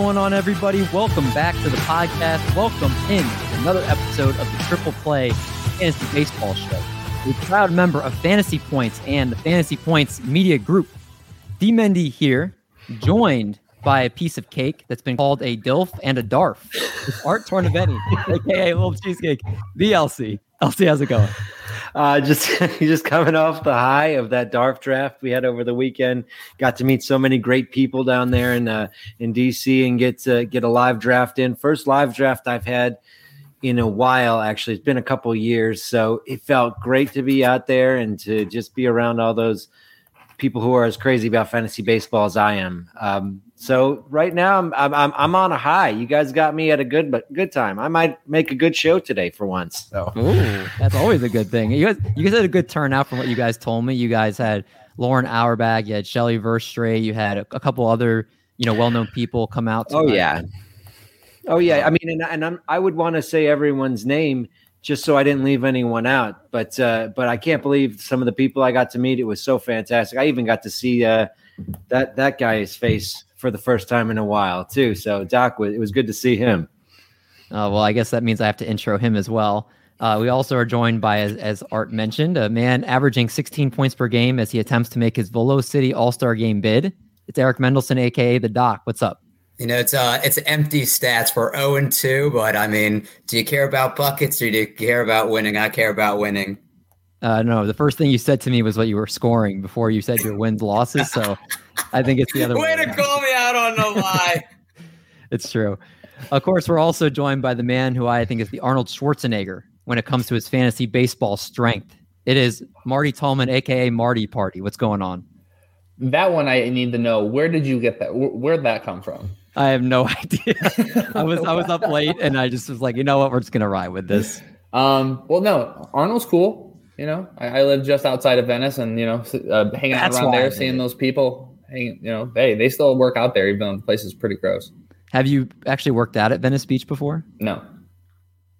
going on, everybody? Welcome back to the podcast. Welcome in to another episode of the Triple Play Fantasy Baseball Show. A proud member of Fantasy Points and the Fantasy Points Media Group. D. Mendy here, joined by a piece of cake that's been called a DILF and a DARF. Art Tornavetti, aka Little Cheesecake, the LC. How's it going? Uh, just just coming off the high of that DARF draft we had over the weekend. Got to meet so many great people down there in uh, in DC and get to get a live draft in. First live draft I've had in a while. Actually, it's been a couple years, so it felt great to be out there and to just be around all those people who are as crazy about fantasy baseball as I am. Um, so right now I'm, I'm I'm on a high. You guys got me at a good but good time. I might make a good show today for once. So Ooh, that's always a good thing. You guys you guys had a good turnout from what you guys told me. You guys had Lauren Auerbach, you had Shelly Verougstraete, you had a, a couple other you know well known people come out. Oh yeah, oh yeah. I mean, and, and I'm, I would want to say everyone's name just so I didn't leave anyone out. But uh, but I can't believe some of the people I got to meet. It was so fantastic. I even got to see uh, that that guy's face for the first time in a while too. So Doc, it was good to see him. Uh, well, I guess that means I have to intro him as well. Uh, we also are joined by, as, as, Art mentioned, a man averaging 16 points per game as he attempts to make his Volo City All Star Game bid. It's Eric Mendelson, aka the Doc. What's up? You know, it's uh, it's empty stats for 0 and 2, but I mean, do you care about buckets or do you care about winning? I care about winning. Uh, no, the first thing you said to me was what you were scoring before you said your wins losses. So I think it's the other way. Way to call me out on the lie. it's true. Of course, we're also joined by the man who I think is the Arnold Schwarzenegger when it comes to his fantasy baseball strength. It is Marty Tallman, aka Marty Party. What's going on? That one I need to know. Where did you get that? Where'd that come from? I have no idea. I was I was up late and I just was like, you know what, we're just gonna ride with this. Um, well, no, Arnold's cool. You know, I, I live just outside of Venice, and you know, uh, hanging out around there, seeing those people. Hanging, you know, hey, they still work out there, even though the place is pretty gross. Have you actually worked out at Venice Beach before? No.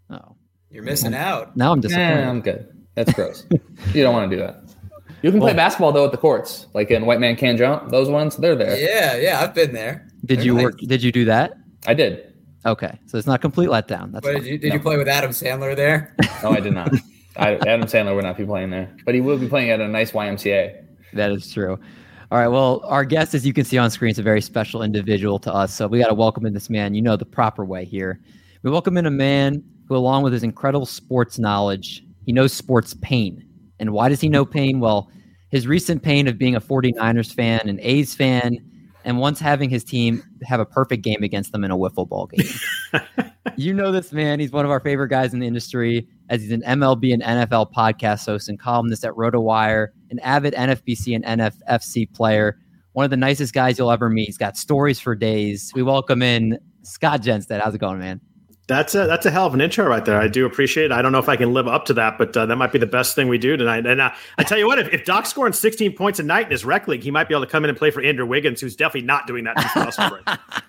Oh, you're missing out. Now I'm disappointed. I'm good. That's gross. you don't want to do that. You can play basketball though at the courts, like in White Man Can't Jump. Those ones, they're there. Yeah, yeah, I've been there. Did you work? Did you do that? I did. Okay, so it's not complete letdown. That's but did, you, did no. you play with Adam Sandler there? no, I did not. I, Adam Sandler would not be playing there, but he will be playing at a nice YMCA. That is true. All right. Well, our guest, as you can see on screen, is a very special individual to us. So we got to welcome in this man, you know, the proper way here. We welcome in a man who, along with his incredible sports knowledge, he knows sports pain. And why does he know pain? Well, his recent pain of being a 49ers fan, an A's fan, and once having his team have a perfect game against them in a wiffle ball game. you know this man. He's one of our favorite guys in the industry as he's an MLB and NFL podcast host and columnist at RotoWire, an avid NFBC and NFFC player, one of the nicest guys you'll ever meet. He's got stories for days. We welcome in Scott Jenstad. How's it going, man? That's a that's a hell of an intro right there. I do appreciate it. I don't know if I can live up to that, but uh, that might be the best thing we do tonight. And uh, I tell you what, if, if Doc's scoring 16 points a night in his rec league, he might be able to come in and play for Andrew Wiggins, who's definitely not doing that.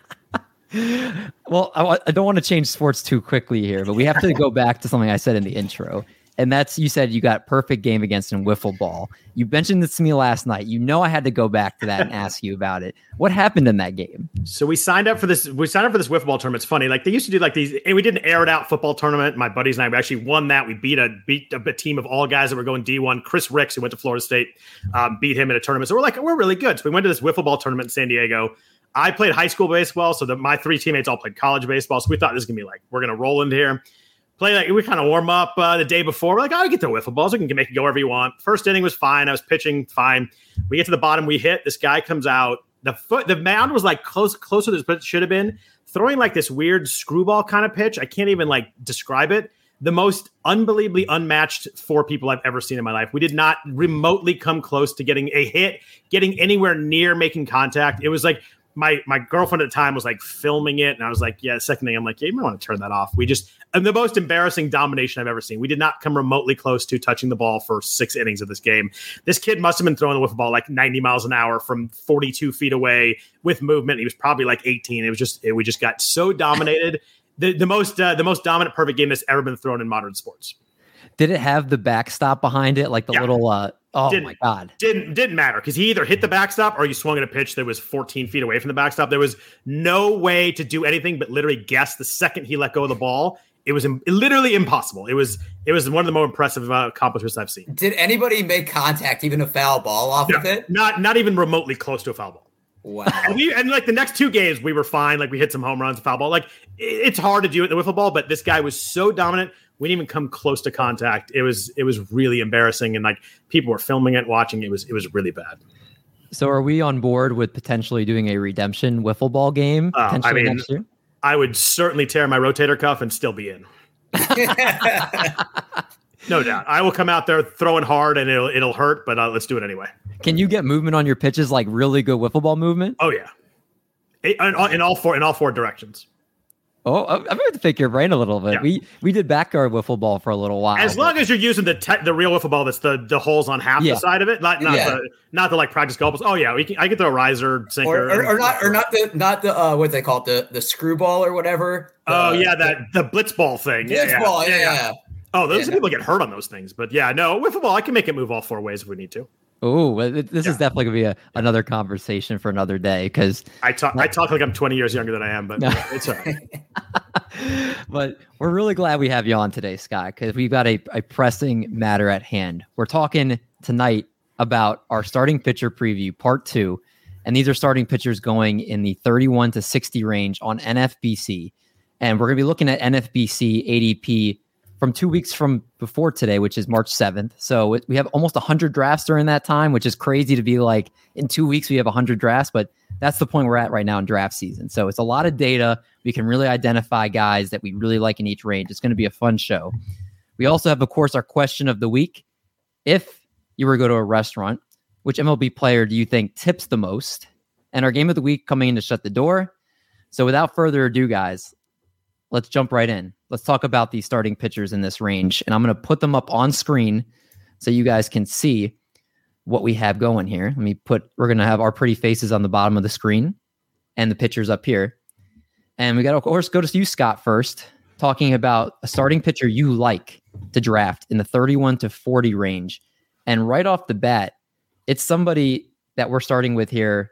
well, I, I don't want to change sports too quickly here, but we have to go back to something I said in the intro and that's you said you got perfect game against in wiffle ball. You mentioned this to me last night. You know I had to go back to that and ask you about it. What happened in that game? So we signed up for this. We signed up for this wiffle ball tournament. It's funny, like they used to do like these, and we did an air it out football tournament. My buddies and I we actually won that. We beat a beat a, a team of all guys that were going D one. Chris Rix, who went to Florida State, um, beat him in a tournament. So we're like we're really good. So we went to this wiffle ball tournament in San Diego. I played high school baseball, so that my three teammates all played college baseball. So we thought this is gonna be like we're gonna roll into here play like we kind of warm up uh, the day before. We're like, oh, get the wiffle balls. We can make it go wherever you want. First inning was fine. I was pitching fine. We get to the bottom. We hit. This guy comes out. The foot, the mound was like close, closer than it should have been. Throwing like this weird screwball kind of pitch. I can't even like describe it. The most unbelievably unmatched four people I've ever seen in my life. We did not remotely come close to getting a hit, getting anywhere near making contact. It was like my my girlfriend at the time was like filming it, and I was like, "Yeah." Second thing, I'm like, "Yeah, you might want to turn that off." We just and the most embarrassing domination I've ever seen. We did not come remotely close to touching the ball for six innings of this game. This kid must have been throwing the wiffle ball like 90 miles an hour from 42 feet away with movement. He was probably like 18. It was just it, we just got so dominated. the the most uh, the most dominant perfect game that's ever been thrown in modern sports. Did it have the backstop behind it, like the yeah. little? uh Oh didn't, my god! Didn't didn't matter because he either hit the backstop or you swung at a pitch that was 14 feet away from the backstop. There was no way to do anything but literally guess the second he let go of the ball. It was Im- literally impossible. It was it was one of the more impressive uh, accomplishments I've seen. Did anybody make contact, even a foul ball off no, of it? Not not even remotely close to a foul ball. Wow. And, we, and like the next two games, we were fine. Like we hit some home runs, foul ball. Like it's hard to do it in the wiffle ball, but this guy was so dominant. We didn't even come close to contact. It was it was really embarrassing, and like people were filming it, watching. It was it was really bad. So are we on board with potentially doing a redemption wiffle ball game uh, I mean, next year? I would certainly tear my rotator cuff and still be in. no doubt. I will come out there throwing hard and it'll it'll hurt, but uh, let's do it anyway. Can you get movement on your pitches like really good wiffle ball movement? Oh yeah, in, in all four in all four directions. Oh, I'm going to pick your brain a little bit. Yeah. We we did backyard wiffle ball for a little while. As long as you're using the te- the real wiffle ball, that's the the holes on half yeah. the side of it, not not yeah. the not the like practice golf. balls. Oh yeah, we can. I can throw a riser sinker, or, or, or not or not the not the uh, what they call it the the screwball or whatever. oh yeah, that the blitz ball thing. Blitz ball, yeah. Oh, those people get hurt on those things, but yeah, no wiffle ball. I can make it move all four ways if we need to. Oh, this yeah. is definitely gonna be a, another conversation for another day because I talk I talk like I'm 20 years younger than I am, but no. it's all right. but we're really glad we have you on today, Scott, because we've got a, a pressing matter at hand. We're talking tonight about our starting pitcher preview, part two, and these are starting pitchers going in the 31 to 60 range on NFBC, and we're gonna be looking at NFBC ADP from two weeks from before today, which is March 7th. So we have almost 100 drafts during that time, which is crazy to be like in two weeks we have 100 drafts, but that's the point we're at right now in draft season. So it's a lot of data. We can really identify guys that we really like in each range. It's going to be a fun show. We also have, of course, our question of the week. If you were to go to a restaurant, which MLB player do you think tips the most? And our game of the week coming in to shut the door. So without further ado, guys, let's jump right in. Let's talk about these starting pitchers in this range. And I'm going to put them up on screen so you guys can see what we have going here. Let me put, we're going to have our pretty faces on the bottom of the screen and the pitchers up here. And we got of course, go to you, Scott, first, talking about a starting pitcher you like to draft in the 31 to 40 range. And right off the bat, it's somebody that we're starting with here.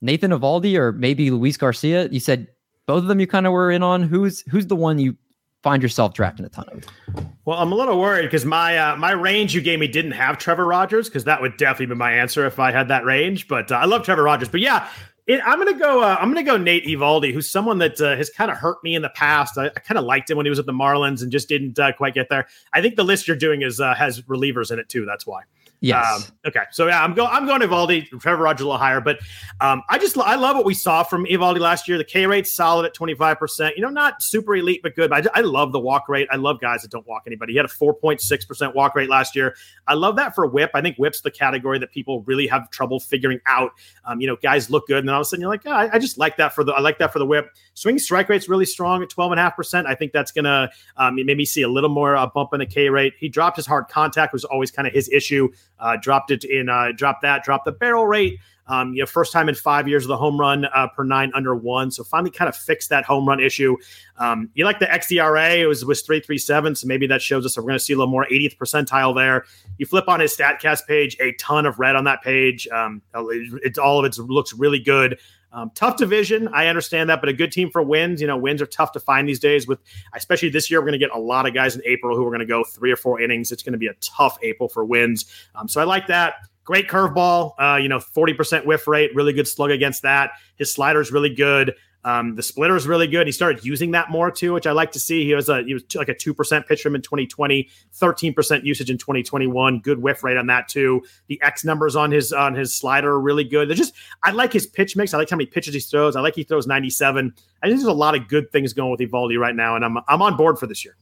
Nathan Eovaldi or maybe Luis Garcia. You said both of them you kind of were in on. Who's who's the one you find yourself drafting a ton of? Well, I'm a little worried because my uh, my range you gave me didn't have Trevor Rogers because that would definitely be my answer if I had that range. But uh, I love Trevor Rogers. But yeah, it, I'm gonna go. Uh, I'm gonna go Nate Eovaldi, who's someone that uh, has kind of hurt me in the past. I, I kind of liked him when he was at the Marlins and just didn't uh, quite get there. I think the list you're doing is uh, has relievers in it too. That's why. Yes. Um, okay. So yeah, I'm going. I'm going Eovaldi. Trevor Rogers a little higher, but um, I just I love what we saw from Eovaldi last year. The K rate's solid at 25. percent You know, not super elite, but good. But I, I, love the walk rate. I love guys that don't walk anybody. He had a 4.6 percent walk rate last year. I love that for whip. I think whip's the category that people really have trouble figuring out. Um, you know, guys look good, and then all of a sudden you're like, oh, I, I, just like that for the I like that for the whip. Swing strike rate's really strong at 12 and a half percent. I think that's gonna um, maybe see a little more uh, bump in the K rate. He dropped his hard contact was always kind of his issue. Uh, dropped it in uh, drop that, dropped the barrel rate. Um, you know, first time in five years of the home run uh, per nine under one. So finally, kind of fixed that home run issue. Um, you like the xERA? It was was three three seven. So maybe that shows us that we're going to see a little more 80th percentile there. You flip on his Statcast page, a ton of red on that page. Um, it's all of it looks really good. Um, tough division, I understand that, but a good team for wins. You know, wins are tough to find these days. With especially this year, we're going to get a lot of guys in April who are going to go three or four innings. It's going to be a tough April for wins. Um, so I like that. Great curveball, uh, you know, 40% whiff rate, really good slug against that. His slider is really good. Um, the splitter is really good. He started using that more too, which I like to see. He was a he was like a two percent pitch from in 2020, 13 percent usage in 2021. Good whiff rate on that too. The X numbers on his on his slider are really good. They're just I like his pitch mix. I like how many pitches he throws. I like he throws 97. I think there's a lot of good things going with Eovaldi right now, and I'm I'm on board for this year.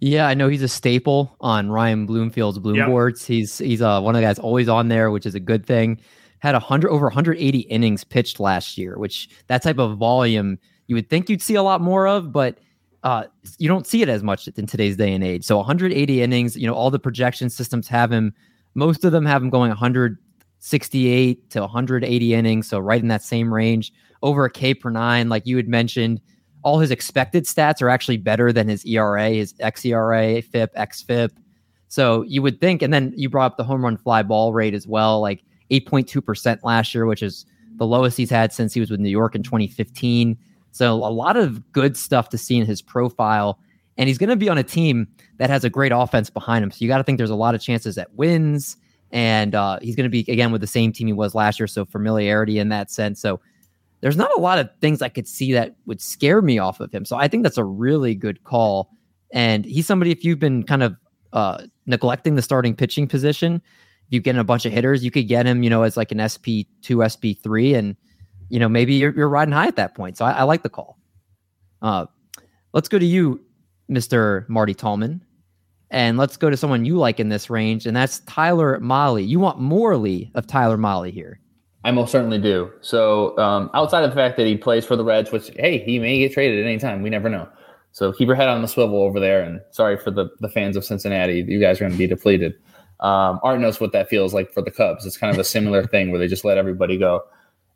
Yeah, I know he's a staple on Ryan Bloomfield's Bloom yep. boards. He's he's uh, one of the guys always on there, which is a good thing. Had a hundred over 180 innings pitched last year, which that type of volume you would think you'd see a lot more of, but uh, you don't see it as much in today's day and age. So 180 innings, you know, all the projection systems have him. Most of them have him going 168 to 180 innings, so right in that same range. Over a K per nine, like you had mentioned all his expected stats are actually better than his ERA, his xERA, FIP, xFIP. So you would think, and then you brought up the home run fly ball rate as well, like 8.2% last year, which is the lowest he's had since he was with New York in 2015. So a lot of good stuff to see in his profile. And he's going to be on a team that has a great offense behind him. So you got to think there's a lot of chances at wins. And uh, he's going to be, again, with the same team he was last year. So familiarity in that sense. So there's not a lot of things I could see that would scare me off of him. So I think that's a really good call. And he's somebody, if you've been kind of uh, neglecting the starting pitching position, you get a bunch of hitters, you could get him, you know, as like an SP2, SP3, and, you know, maybe you're, you're riding high at that point. So I, I like the call. Uh, let's go to you, Mr. Marty Tallman. And let's go to someone you like in this range, and that's Tyler Mahle. You want Morley of Tyler Mahle here. I most certainly do. So um, outside of the fact that he plays for the Reds, which hey, he may get traded at any time. We never know. So keep your head on the swivel over there. And sorry for the the fans of Cincinnati, you guys are going to be depleted. Um, Art knows what that feels like for the Cubs. It's kind of a similar thing where they just let everybody go.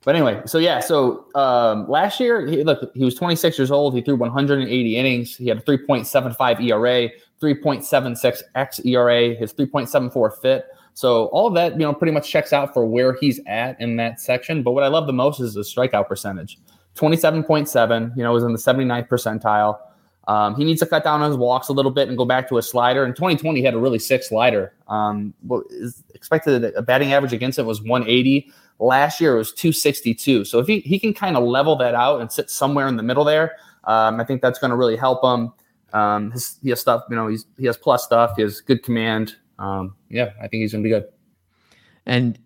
But anyway, so yeah, so um, last year, he, look, he was 26 years old. He threw 180 innings. He had a 3.75 ERA, 3.76 xERA, his 3.74 FIP. So all of that, you know, pretty much checks out for where he's at in that section. But what I love the most is the strikeout percentage. 27.7, you know, is in the 79th percentile. Um, he needs to cut down on his walks a little bit and go back to a slider. In 2020, he had a really sick slider. Um, expected a batting average against it was 180. Last year it was 262. So if he, he can kind of level that out and sit somewhere in the middle there, um, I think that's going to really help him. Um, his, he has stuff, you know, he's, he has plus stuff. He has good command um, yeah, I think he's going to be good. And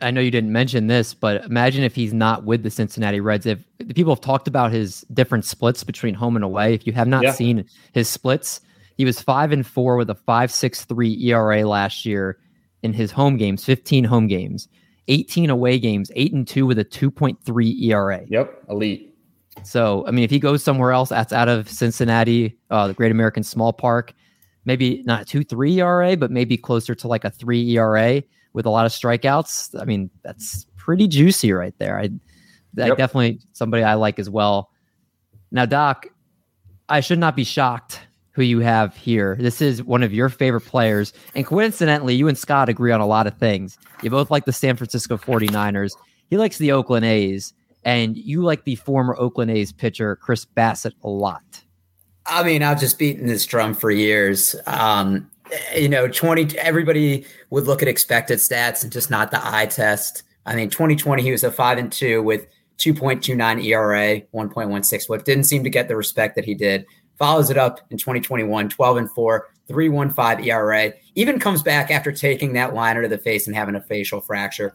I know you didn't mention this, but imagine if he's not with the Cincinnati Reds. If the people have talked about his different splits between home and away, if you have not yeah. seen his splits, he was five and four with a five six three ERA last year in his home games, fifteen home games, eighteen away games, eight and two with a two point three ERA. Yep, elite. So I mean, if he goes somewhere else, that's out of Cincinnati, uh, the Great American Small Park maybe not two three ERA, but maybe closer to like a three ERA with a lot of strikeouts. I mean, that's pretty juicy right there. I, yep. definitely somebody I like as well. Now, Doc, I should not be shocked who you have here. This is one of your favorite players. And coincidentally, you and Scott agree on a lot of things. You both like the San Francisco 49ers. He likes the Oakland A's. And you like the former Oakland A's pitcher, Chris Bassitt, a lot. I mean, I've just beaten this drum for years. Um, Eh, you know, 20, everybody would look at expected stats and just not the eye test. I mean, 2020, he was a five and two with 2.29 ERA, 1.16 whip. Didn't seem to get the respect that he did. Follows it up in 2021, 12 and four, 3.15 ERA. Even comes back after taking that liner to the face and having a facial fracture.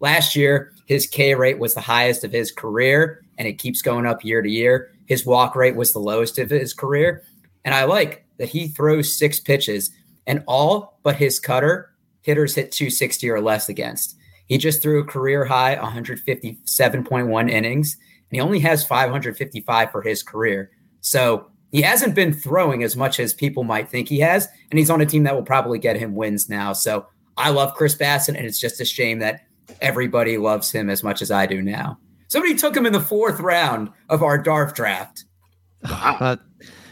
Last year, his K rate was the highest of his career, and it keeps going up year to year. His walk rate was the lowest of his career. And I like that he throws six pitches and all but his cutter hitters hit 260 or less against. He just threw a career high 157.1 innings and he only has 555 for his career. So he hasn't been throwing as much as people might think he has. And he's on a team that will probably get him wins now. So I love Chris Bassitt, and it's just a shame that everybody loves him as much as I do now. Somebody took him in the fourth round of our DARF draft. Uh,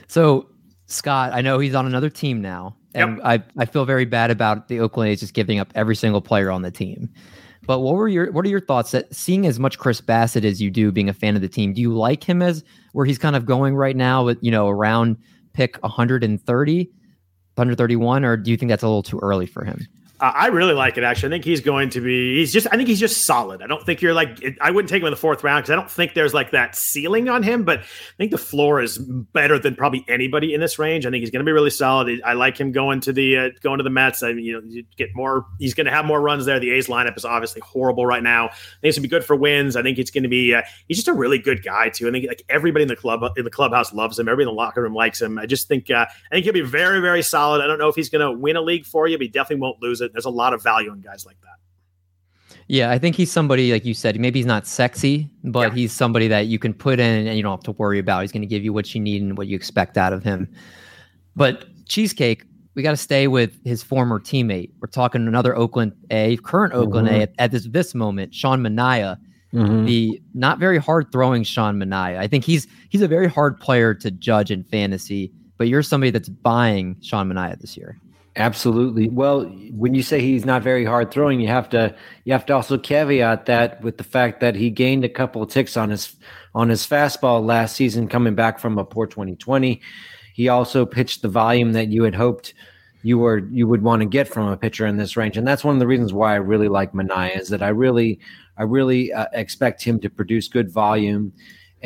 so, Scott, I know he's on another team now, and yep. I, I feel very bad about the Oakland A's just giving up every single player on the team. But what were your what are your thoughts that seeing as much Chris Bassitt as you do, being a fan of the team, do you like him as where he's kind of going right now with you know around pick 130, 131, or do you think that's a little too early for him? Uh, I really like it. Actually, I think he's going to be. He's just. I think he's just solid. I don't think you're like. I wouldn't take him in the fourth round because I don't think there's like that ceiling on him. But I think the floor is better than probably anybody in this range. I think he's going to be really solid. I like him going to the uh, going to the Mets. I mean, you know, you get more. He's going to have more runs there. The A's lineup is obviously horrible right now. I think it's going to be good for wins. I think it's going to be. Uh, he's just a really good guy too. I think like everybody in the club in the clubhouse loves him. Everybody in the locker room likes him. I just think. Uh, I think he'll be very very solid. I don't know if he's going to win a league for you, but he definitely won't lose it. There's a lot of value value in guys like that. Yeah, I think he's somebody like you said. Maybe he's not sexy, but yeah. he's somebody that you can put in and you don't have to worry about. He's going to give you what you need and what you expect out of him. But cheesecake, we got to stay with his former teammate. We're talking another Oakland A, current Oakland mm-hmm. A at, at, this this moment, Sean Manaea. mm-hmm. the not very hard throwing Sean Manaea. I think he's he's a very hard player to judge in fantasy. But you're somebody that's buying Sean Manaea this year. Absolutely. Well, when you say he's not very hard throwing, you have to you have to also caveat that with the fact that he gained a couple of ticks on his on his fastball last season, coming back from a poor 2020. He also pitched the volume that you had hoped you were you would want to get from a pitcher in this range, and that's one of the reasons why I really like Manaea is that I really I really uh, expect him to produce good volume,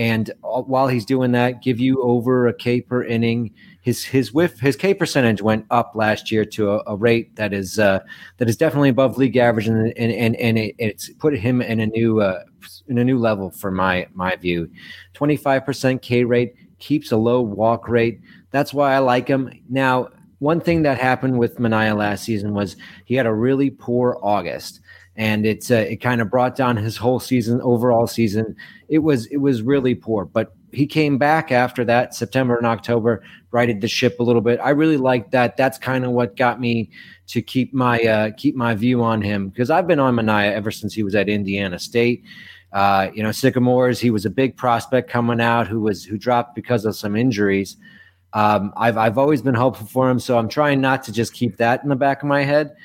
and while he's doing that, give you over a K per inning his his whiff his K percentage went up last year to a, a rate that is uh, that is definitely above league average, and and and, and it, it's put him in a new uh, in a new level for my my view. Twenty five percent K rate keeps a low walk rate. That's why I like him. Now, one thing that happened with Manaea last season was he had a really poor August and it's uh, it kind of brought down his whole season overall season it was it was really poor but he came back after that September and October, righted the ship a little bit. I really like that. That's kind of what got me to keep my uh, keep my view on him because I've been on Manaea ever since he was at Indiana State. Uh, you know, Sycamores. He was a big prospect coming out who was who dropped because of some injuries. Um, I've I've always been hopeful for him, so I'm trying not to just keep that in the back of my head.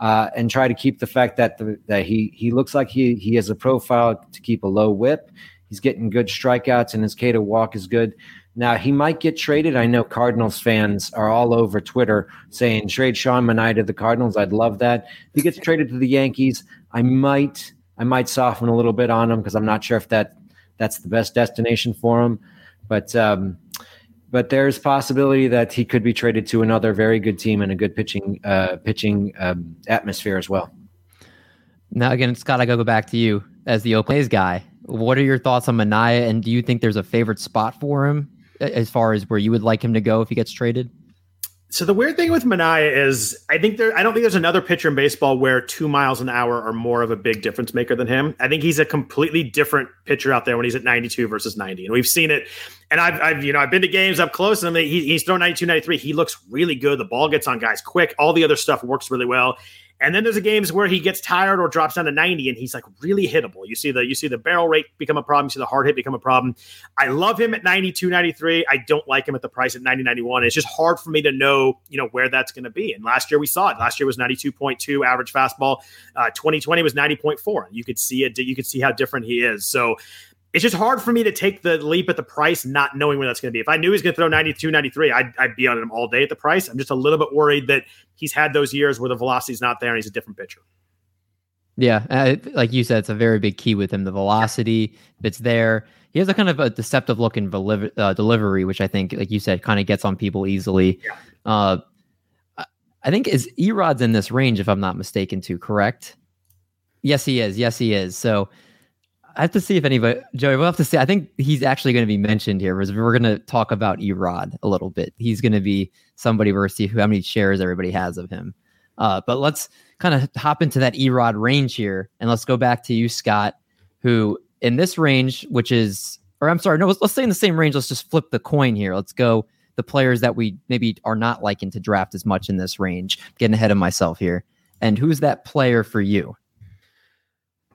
Uh, and try to keep the fact that the, that he he looks like he he has a profile to keep a low whip. He's getting good strikeouts, and his K to walk is good. Now he might get traded. I know Cardinals fans are all over Twitter saying trade Sean Manaea to the Cardinals. I'd love that. If he gets traded to the Yankees, I might I might soften a little bit on him because I'm not sure if that that's the best destination for him. But um, but there's possibility that he could be traded to another very good team and a good pitching uh, pitching um, atmosphere as well. Now again, Scott, I go back to you as the Oakland guy. What are your thoughts on Manaea, and do you think there's a favorite spot for him as far as where you would like him to go if he gets traded? So the weird thing with Manaea is, I think there, I don't think there's another pitcher in baseball where two miles an hour are more of a big difference maker than him. I think he's a completely different pitcher out there when he's at 92 versus 90, and we've seen it. And I've, I've you know, I've been to games up close, and he, he's thrown 92, 93. He looks really good. The ball gets on guys quick. All the other stuff works really well. And then there's the games where he gets tired or drops down to 90 and he's like really hittable. You see the you see the barrel rate become a problem, you see the hard hit become a problem. I love him at 92, 93. I don't like him at the price at 90, 91. It's just hard for me to know, you know, where that's going to be. And last year we saw it. Last year was 92.2 average fastball. Uh, 2020 was 90.4. You could see it. You could see how different he is. So it's just hard for me to take the leap at the price, not knowing where that's going to be. If I knew he's going to throw 92, 93, I'd, I'd be on him all day at the price. I'm just a little bit worried that he's had those years where the velocity's not there and he's a different pitcher. Yeah, uh, like you said, it's a very big key with him. The velocity, if it's there, he has a kind of a deceptive look in deliver, uh, delivery, which I think, like you said, kind of gets on people easily. Yeah. Uh, I think is Erod's in this range, if I'm not mistaken, too. Correct? Yes, he is. Yes, he is. So I have to see if anybody, Joey, we'll have to see. I think he's actually going to be mentioned here because we're going to talk about Erod a little bit. He's going to be somebody we're going to see how many shares everybody has of him. Uh, but let's kind of hop into that Erod range here, and let's go back to you, Scott, who in this range, which is, or I'm sorry, no, let's, let's stay in the same range. Let's just flip the coin here. Let's go the players that we maybe are not liking to draft as much in this range. Getting ahead of myself here. And who's that player for you?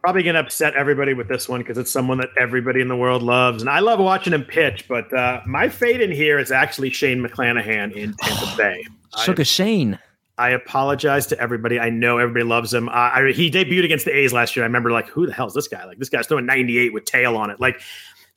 Probably going to upset everybody with this one because it's someone that everybody in the world loves. And I love watching him pitch, but uh, my fate in here is actually Shane McClanahan in Tampa Bay. Sugar Shane. I apologize to everybody. I know everybody loves him. Uh, I, he debuted against the A's last year. I remember, like, who the hell is this guy? Like, this guy's throwing 98 with tail on it. Like,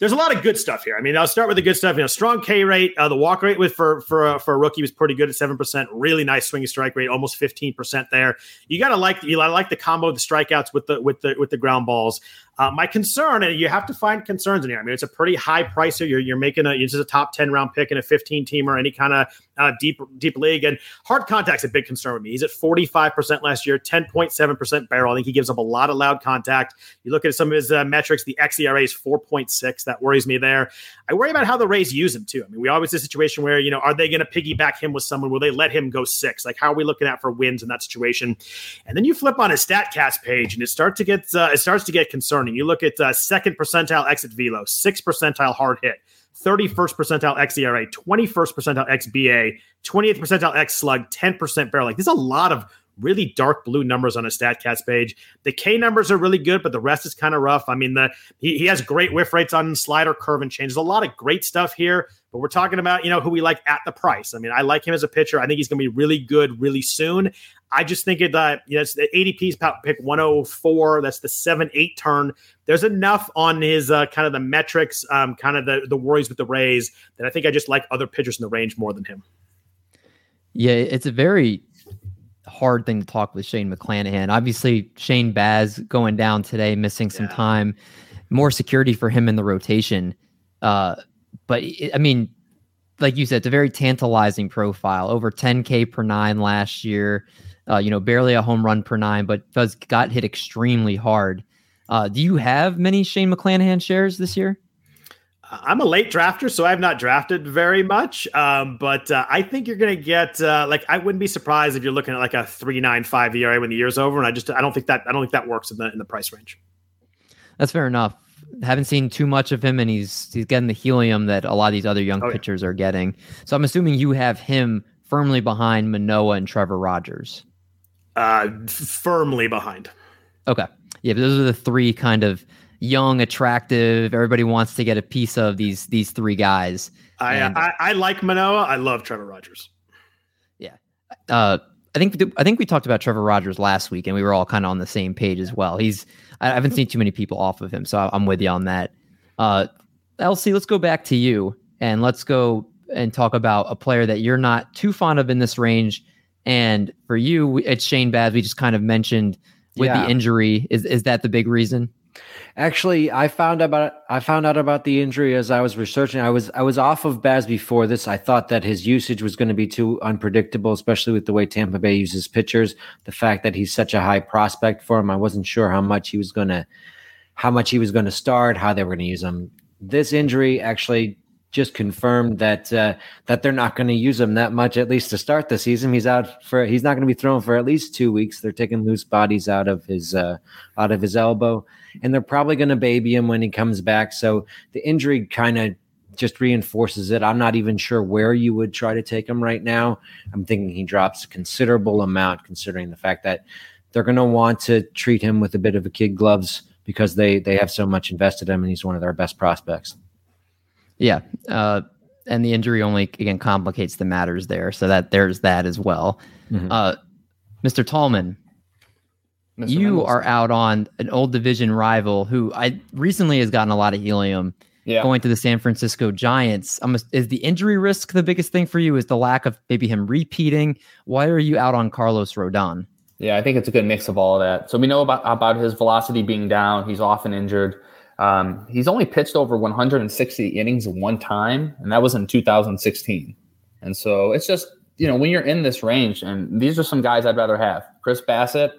there's a lot of good stuff here. I mean, I'll start with the good stuff. You know, strong K rate. Uh, the walk rate with for for uh, for a rookie was pretty good at seven percent. Really nice swinging strike rate, almost fifteen percent there. You gotta like you like the combo of the strikeouts with the with the with the ground balls. Uh, my concern, and you have to find concerns in here. I mean, it's a pretty high price here. You're, you're making a this is a top ten round pick in a 15 team or any kind of uh, deep deep league, and hard contact's a big concern with me. He's at 45 percent last year, 10.7 percent barrel. I think he gives up a lot of loud contact. You look at some of his uh, metrics. The xERA is 4.6. That worries me there. I worry about how the Rays use him too. I mean, we always a situation where you know, are they going to piggyback him with someone? Will they let him go six? Like, how are we looking at for wins in that situation? And then you flip on his Statcast page, and it starts to get uh, it starts to get concerning. You look at uh, second percentile exit velo, sixth percentile hard hit. 31st percentile xERA, 21st percentile xBA, 28th percentile x slug, 10% barrel. Like there's a lot of really dark blue numbers on a Statcast page. The K numbers are really good, but the rest is kind of rough. I mean, the he, he has great whiff rates on slider, curve, and change. There's a lot of great stuff here, but we're talking about, you know, who we like at the price. I mean, I like him as a pitcher. I think he's going to be really good really soon. I just think it, uh, you know, it's the ADP's pick 104. That's the 7 8 turn. There's enough on his uh, kind of the metrics, um, kind of the, the worries with the Rays that I think I just like other pitchers in the range more than him. Yeah, it's a very hard thing to talk with Shane McClanahan. Obviously, Shane Baz going down today, missing some yeah. time, more security for him in the rotation. Uh, but I mean, like you said, it's a very tantalizing profile. Over 10K per nine last year. Uh, you know, barely a home run per nine, but does got hit extremely hard. Uh, do you have many Shane McClanahan shares this year? I'm a late drafter, so I have not drafted very much. Um, but uh, I think you're going to get uh, like I wouldn't be surprised if you're looking at like a three nine five ERA when the year's over, and I just I don't think that I don't think that works in the in the price range. That's fair enough. Haven't seen too much of him, and he's he's getting the helium that a lot of these other young oh, pitchers yeah. are getting. So I'm assuming you have him firmly behind Manaea and Trevor Rogers. Uh, firmly behind. Okay, yeah, those are the three kind of young, attractive. Everybody wants to get a piece of these these three guys. I and, I, I, like Manaea. I love Trevor Rogers. Yeah, uh, I think I think we talked about Trevor Rogers last week, and we were all kind of on the same page as well. He's I haven't seen too many people off of him, so I'm with you on that. Uh, Elsie, let's go back to you and let's go and talk about a player that you're not too fond of in this range. And for you, it's Shane Baz. We just kind of mentioned with yeah. the injury. Is is that the big reason? Actually, I found about I found out about the injury as I was researching. I was I was off of Baz before this. I thought that his usage was going to be too unpredictable, especially with the way Tampa Bay uses pitchers. The fact that he's such a high prospect for him, I wasn't sure how much he was going to how much he was going to start, how they were going to use him. This injury actually just confirmed that uh, that they're not going to use him that much, at least to start the season. He's out for he's not going to be thrown for at least two weeks. They're taking loose bodies out of his uh, out of his elbow and they're probably going to baby him when he comes back. So the injury kind of just reinforces it. I'm not even sure where you would try to take him right now. I'm thinking he drops a considerable amount, considering the fact that they're going to want to treat him with a bit of a kid gloves because they they have so much invested in him, and he's one of their best prospects. Yeah, uh, and the injury only again complicates the matters there, so that there's that as well. Mm-hmm. Uh, Mr. Tallman, Mr. You are out on an old division rival who I recently has gotten a lot of helium. Yeah. Going to the San Francisco Giants. A, is the injury risk the biggest thing for you? Is the lack of maybe him repeating? Why are you out on Carlos Rodon? Yeah, I think it's a good mix of all of that. So we know about about his velocity being down. He's often injured. Um, he's only pitched over 160 innings one time, and that was in 2016. And so it's just you know when you're in this range, and these are some guys I'd rather have: Chris Bassitt,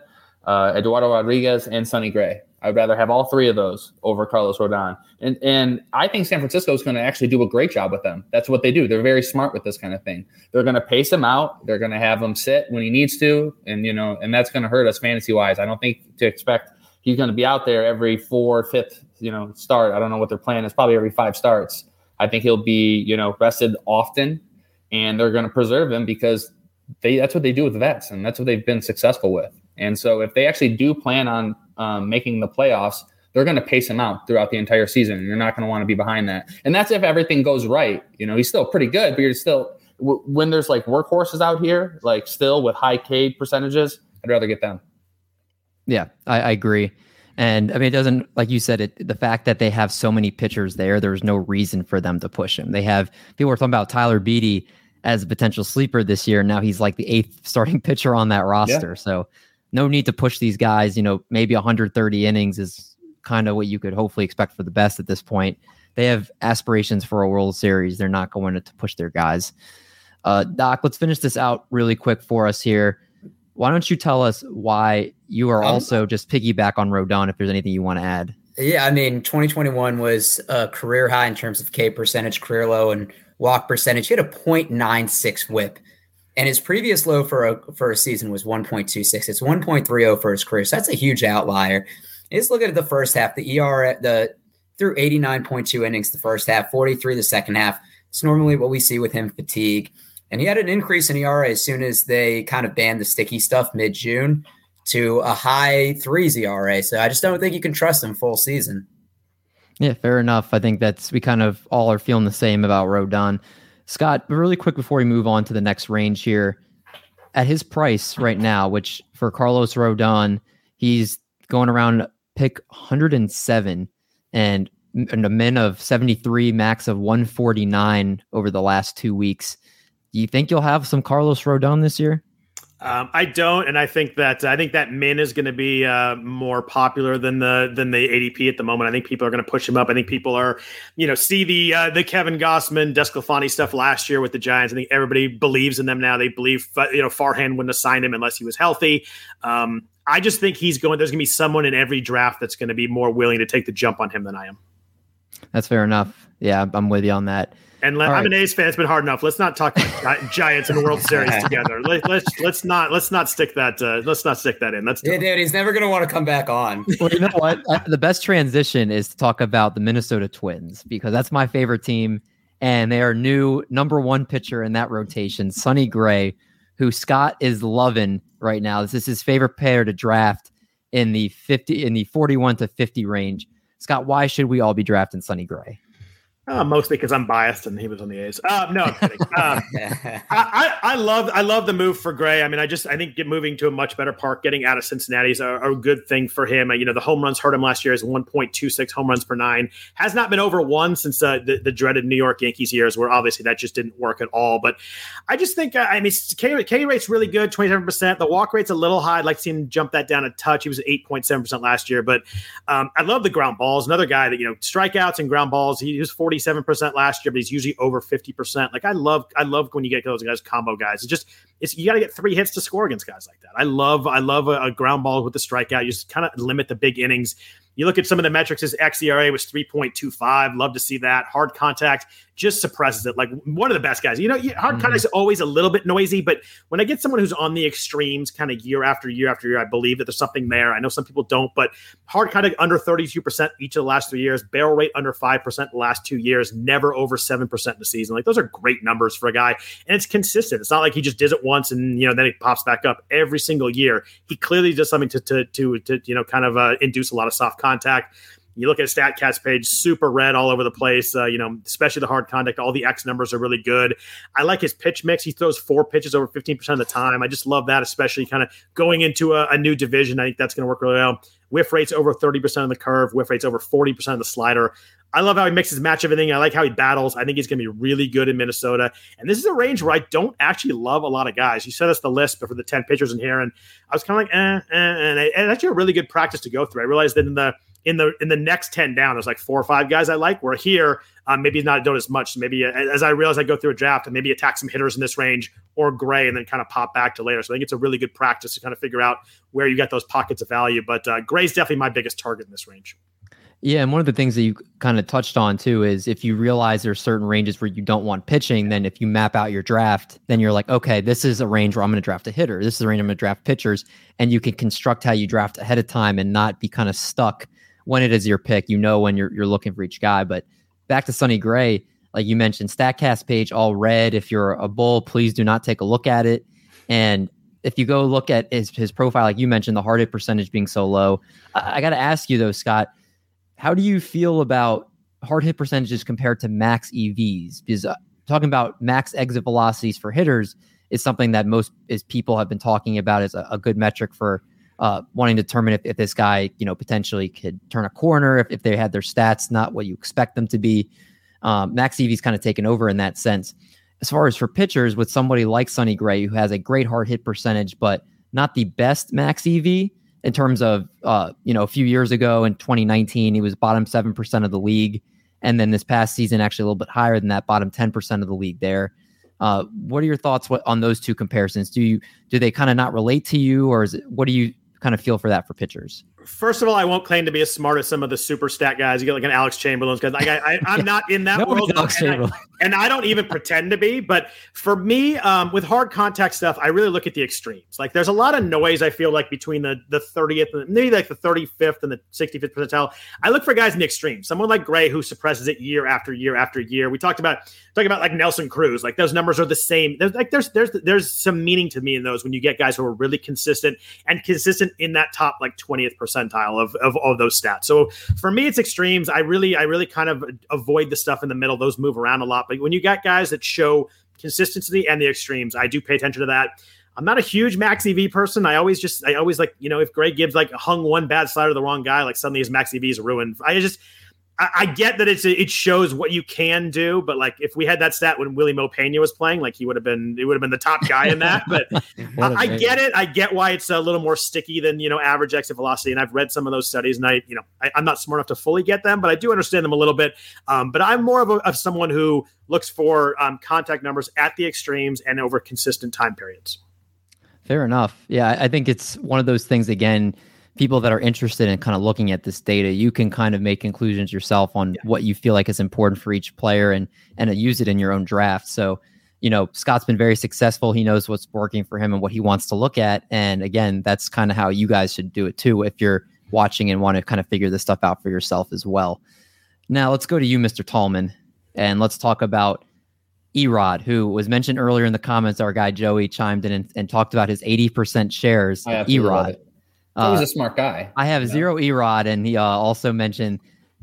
uh, Eduardo Rodriguez, and Sonny Gray. I'd rather have all three of those over Carlos Rodon. And and I think San Francisco is going to actually do a great job with them. That's what they do. They're very smart with this kind of thing. They're going to pace him out. They're going to have him sit when he needs to, and you know, and that's going to hurt us fantasy wise. I don't think to expect he's going to be out there every four, fifth, you know, start. I don't know what their plan is. Probably every five starts. I think he'll be you know rested often, and they're going to preserve him because they that's what they do with vets, and that's what they've been successful with. And so if they actually do plan on um, making the playoffs, they're going to pace him out throughout the entire season. And you're not going to want to be behind that. And that's if everything goes right. You know, he's still pretty good, but you're still, w- when there's like workhorses out here, like still with high K percentages, I'd rather get them. Yeah, I, I agree. And I mean, it doesn't, like you said, it, the fact that they have so many pitchers there, there's no reason for them to push him. They have, people were talking about Tyler Beede as a potential sleeper this year. Now he's like the eighth starting pitcher on that roster. Yeah. So, no need to push these guys. You know, maybe 130 innings is kind of what you could hopefully expect for the best at this point. They have aspirations for a World Series. They're not going to push their guys. Uh, Doc, let's finish this out really quick for us here. Why don't you tell us why you are um, also just piggyback on Rodon if there's anything you want to add? Yeah, I mean, 2021 was a career high in terms of K percentage, career low, and walk percentage. He had a 0.96 whip. And his previous low for a for a season was 1.26. It's 1.30 for his career. So that's a huge outlier. Just look at the first half. The ER the through 89.2 innings the first half, 43 the second half. It's normally what we see with him fatigue. And he had an increase in ERA as soon as they kind of banned the sticky stuff mid June to a high threes ERA. So I just don't think you can trust him full season. Yeah, fair enough. I think that's we kind of all are feeling the same about Rodon. Scott, really quick before we move on to the next range here, at his price right now, which for Carlos Rodon, he's going around pick 107 and, and a min of 73, max of 149 over the last two weeks. Do you think you'll have some Carlos Rodon this year? Um, I don't, and I think that I think that min is going to be uh, more popular than the than the ADP at the moment. I think people are going to push him up. I think people are, you know, see the uh, the Kevin Gausman, DeSclafani stuff last year with the Giants. I think everybody believes in them now. They believe, you know, Farhan wouldn't have signed him unless he was healthy. Um, I just think he's going. There's going to be someone in every draft that's going to be more willing to take the jump on him than I am. That's fair enough. Yeah, I'm with you on that. And let, I'm an A's fan. It's been hard enough. Let's not talk Giants and World Series together. Let, us let's, let's not let's not stick that uh, let's not stick that in. That's yeah, dude. He's never gonna want to come back on. well, you know what? the best transition is to talk about the Minnesota Twins because that's my favorite team, and they are new number one pitcher in that rotation, Sonny Gray, who Scott is loving right now. This is his favorite pair to draft in the fifty in the forty-one to fifty range. Scott, why should we all be drafting Sonny Gray? Uh, mostly because I'm biased and he was on the A's. Uh, no, I'm kidding. Uh, I, I, I, love I love the move for Gray. I mean, I just I think moving to a much better park, getting out of Cincinnati is a, a good thing for him. Uh, you know, the home runs hurt him last year as 1.26 home runs per nine. Has not been over one since uh, the, the, dreaded New York Yankees years, where obviously that just didn't work at all. But I just think uh, I mean K, K rate's really good, 27 percent. The walk rate's a little high. I'd like to see him jump that down a touch. He was 8.7 percent last year, but um, I love the ground balls. Another guy that you know strikeouts and ground balls. He, was 47 percent last last year, but he's usually over 50%. Like I love, I love when you get those guys combo guys. It's just, it's, you got to get three hits to score against guys like that. I love, I love a, a ground ball with the strikeout. You just kind of limit the big innings. You look at some of the metrics, his xERA was 3.25. Love to see that. Hard contact just suppresses it. Like one of the best guys. You know, hard mm-hmm. contact is always a little bit noisy, but when I get someone who's on the extremes kind of year after year after year, I believe that there's something there. I know some people don't, but hard contact under 32% each of the last three years, barrel rate under 5% the last two years, never over 7% in the season. Like those are great numbers for a guy. And it's consistent. It's not like he just does it once and, you know, then it pops back up every single year. He clearly does something to, to, to, to you know, kind of uh, induce a lot of soft contact. You look at StatCast page, super red all over the place. Uh, you know, especially the hard contact. All the X numbers are really good. I like his pitch mix. He throws four pitches over 15% of the time. I just love that, especially kind of going into a, a new division. I think that's going to work really well. Whiff rates over 30% of the curve, whiff rates over 40% of the slider. I love how he mixes match everything. I like how he battles. I think he's going to be really good in Minnesota. And this is a range where I don't actually love a lot of guys. You sent us the list but for the 10 pitchers in here, and I was kind of like, eh, eh, and, and actually a really good practice to go through. I realized that in the in the in the next 10 down there's like four or five guys i like. Where here um, maybe not don't as much. Maybe uh, as i realize i go through a draft and maybe attack some hitters in this range or gray and then kind of pop back to later. So i think it's a really good practice to kind of figure out where you got those pockets of value. But uh, gray's definitely my biggest target in this range. Yeah, and one of the things that you kind of touched on too is if you realize there's certain ranges where you don't want pitching, then if you map out your draft, then you're like, okay, this is a range where I'm going to draft a hitter. This is a range I'm going to draft pitchers, and you can construct how you draft ahead of time and not be kind of stuck when it is your pick. You know when you're you're looking for each guy. But back to Sonny Gray, like you mentioned, Statcast page all red. If you're a bull, please do not take a look at it. And if you go look at his his profile, like you mentioned, the hard hit percentage being so low, I, I got to ask you though, Scott, how do you feel about hard hit percentages compared to max EVs? Because uh, talking about max exit velocities for hitters is something that most is people have been talking about as a, a good metric for uh, wanting to determine if, if this guy, you know, potentially could turn a corner, if, if they had their stats not what you expect them to be. Um, Max EV's kind of taken over in that sense. As far as for pitchers, with somebody like Sonny Gray, who has a great hard hit percentage, but not the best Max EV in terms of, uh, you know, a few years ago in 2019, he was bottom 7% of the league. And then this past season, actually a little bit higher than that, bottom 10% of the league there. Uh, what are your thoughts on those two comparisons? Do you do they kind of not relate to you, or is it what do you kind of feel for that for pitchers? First of all, I won't claim to be as smart as some of the super stat guys. You get like an Alex Chamberlain because like I, I, am not in that world, and I, and I, don't even pretend to be. But for me, um, with hard contact stuff, I really look at the extremes. Like there's a lot of noise. I feel like between the the 30th and maybe like the 35th and the 65th percentile. I look for guys in the extremes. Someone like Gray who suppresses it year after year after year. We talked about talking about like Nelson Cruz. Like those numbers are the same. There's like there's there's there's some meaning to me in those when you get guys who are really consistent and consistent in that top like 20th percent percentile of, of, of those stats. So for me, it's extremes. I really, I really kind of avoid the stuff in the middle. Those move around a lot. But when you got guys that show consistency and the extremes, I do pay attention to that. I'm not a huge max EV person. I always just, I always like, you know, if Greg Gibbs like hung one bad slider to the wrong guy, like suddenly his max EV is ruined. I just, I, I get that it's it shows what you can do, but like if we had that stat when Wily Mo Pena was playing, like he would have been, he would have been the top guy in that. But I, I, get it. I get why it's a little more sticky than you know average exit velocity. And I've read some of those studies, and I, you know, I, am not smart enough to fully get them, but I do understand them a little bit. Um, but I'm more of, a, of someone who looks for um, contact numbers at the extremes and over consistent time periods. Fair enough. Yeah, I think it's one of those things again people that are interested in kind of looking at this data, you can kind of make conclusions yourself on yeah. what you feel like is important for each player and and use it in your own draft. So, you know, Scott's been very successful. He knows what's working for him and what he wants to look at. And again, that's kind of how you guys should do it too if you're watching and want to kind of figure this stuff out for yourself as well. Now, let's go to you, Mr. Tallman, and let's talk about Erod, who was mentioned earlier in the comments. Our guy Joey chimed in and, and talked about his 80% shares. Erod. Uh, He's a smart guy. I have zero Erod, and he uh, also mentioned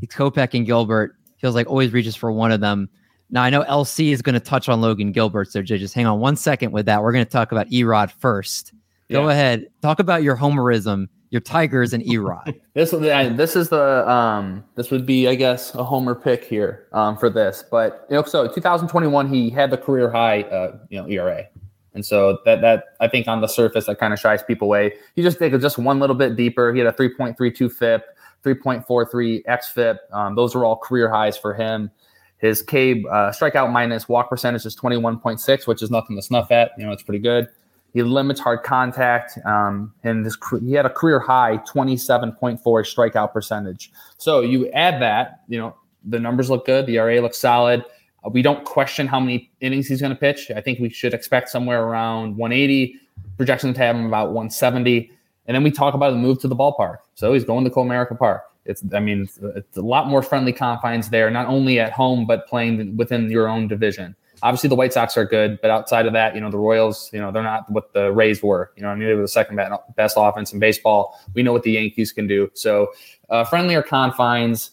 Kopech and Gilbert. Feels like always reaches for one of them. Now I know LC is going to touch on Logan Gilbert, so just hang on one second with that. We're going to talk about Erod first. Go yeah. ahead, talk about your homerism, your Tigers and Erod. this this is the um this would be I guess a homer pick here um for this, but you know so 2021 he had the career high uh you know ERA and so that that I think on the surface that kind of shies people away. He just it just one little bit deeper. He had a 3.32 FIP, 3.43 xFIP. Um, those are all career highs for him. His K uh, strikeout minus walk percentage is 21.6, which is nothing to snuff at. You know, it's pretty good. He limits hard contact, um, and this, he had a career high 27.4 strikeout percentage. So you add that, you know, the numbers look good. The RA looks solid. Uh, we don't question how many innings he's going to pitch. I think we should expect somewhere around 180. Projections have him about 170. And then we talk about the move to the ballpark. So he's going to Comerica Park. It's, I mean, it's, a lot more friendly confines there, not only at home, but playing within your own division. Obviously, the White Sox are good, but outside of that, you know, the Royals, you know, they're not what the Rays were. You know, I mean, they were the second best offense in baseball. We know what the Yankees can do. So, uh, friendlier confines.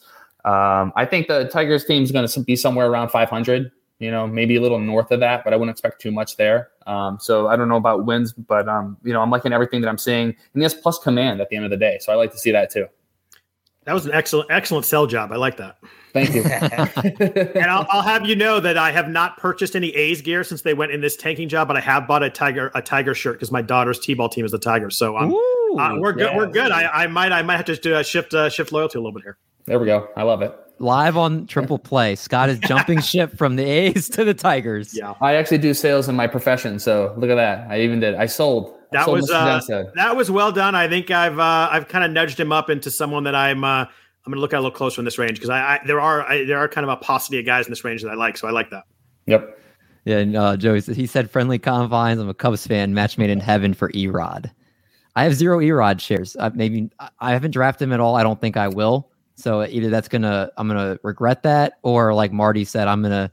Um, I think the Tigers team is going to be somewhere around 500. You know, maybe a little north of that, but I wouldn't expect too much there. Um, so I don't know about wins, but um, you know, I'm liking everything that I'm seeing, and he has plus command at the end of the day. So I like to see that too. That was an excellent, excellent sell job. I like that. Thank you. and I'll, I'll, have you know that I have not purchased any A's gear since they went in this tanking job, but I have bought a tiger a tiger shirt because my daughter's t-ball team is the Tigers. So I'm, Ooh, uh, we're good. Yeah. We're good. I, I might I might have to do, uh, shift uh, shift loyalty a little bit here. There we go. I love it. Live on Triple Play, Scott is jumping ship from the A's to the Tigers. Yeah, I actually do sales in my profession, so look at that. I even did. I sold. That sold was uh, that was well done. I think I've uh, I've kind of nudged him up into someone that I'm uh, I'm going to look at a little closer in this range because I, I, there are I, there are kind of a paucity of guys in this range that I like, so I like that. Yep. Yeah, and uh, Joey he said friendly confines. I'm a Cubs fan. Match made in heaven for Erod. I have zero Erod shares. Uh, maybe I haven't drafted him at all. I don't think I will. So either that's gonna I'm gonna regret that, or like Marty said, I'm gonna,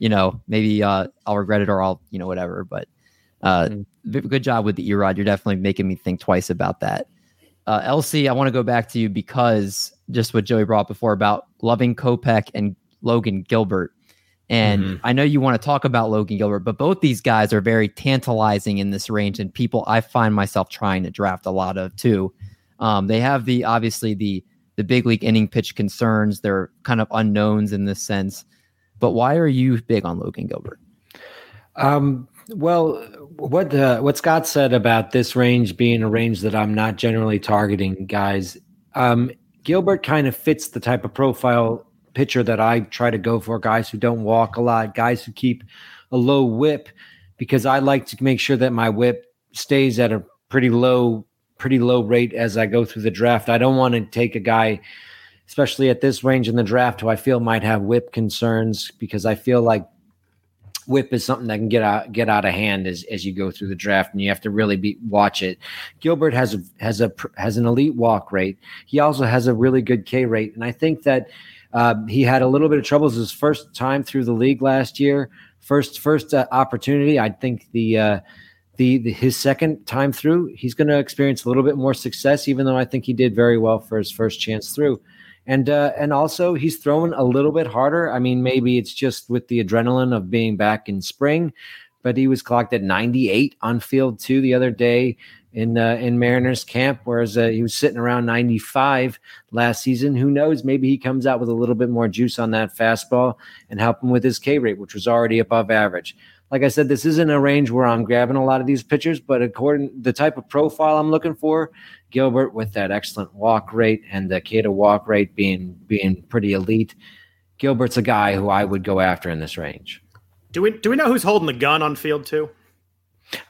you know, maybe uh, I'll regret it or I'll you know whatever. But uh, mm-hmm. good job with the Erod. You're definitely making me think twice about that. Uh, LC, I want to go back to you because just what Joey brought before about loving Kopech and Logan Gilbert. And mm-hmm. I know you want to talk about Logan Gilbert, but both these guys are very tantalizing in this range and people I find myself trying to draft a lot of too. Um, they have the obviously the the big league inning pitch concerns. They're kind of unknowns in this sense. But why are you big on Logan Gilbert? Um, well, what uh, what Scott said about this range being a range that I'm not generally targeting, guys. Um, Gilbert kind of fits the type of profile pitcher that I try to go for. Guys who don't walk a lot, guys who keep a low whip, because I like to make sure that my whip stays at a pretty low pretty low rate as I go through the draft. I don't want to take a guy, especially at this range in the draft, who I feel might have whip concerns because I feel like whip is something that can get out get out of hand as, as you go through the draft and you have to really be watch it. Gilbert has a has a has an elite walk rate. He also has a really good K rate, and I think that uh, he had a little bit of troubles his first time through the league last year. First first uh, opportunity, I think the uh, the, the his second time through, he's going to experience a little bit more success, even though I think he did very well for his first chance through. And uh, and also he's throwing a little bit harder. I mean, maybe it's just with the adrenaline of being back in spring, but he was clocked at 98 on field two the other day in uh, in Mariners camp, whereas uh, he was sitting around 95 last season. Who knows? Maybe he comes out with a little bit more juice on that fastball and help him with his K rate, which was already above average. Like I said, this isn't a range where I'm grabbing a lot of these pitchers, but according the type of profile I'm looking for, Gilbert with that excellent walk rate and the K to walk rate being being pretty elite, Gilbert's a guy who I would go after in this range. Do we do we know who's holding the gun on field two?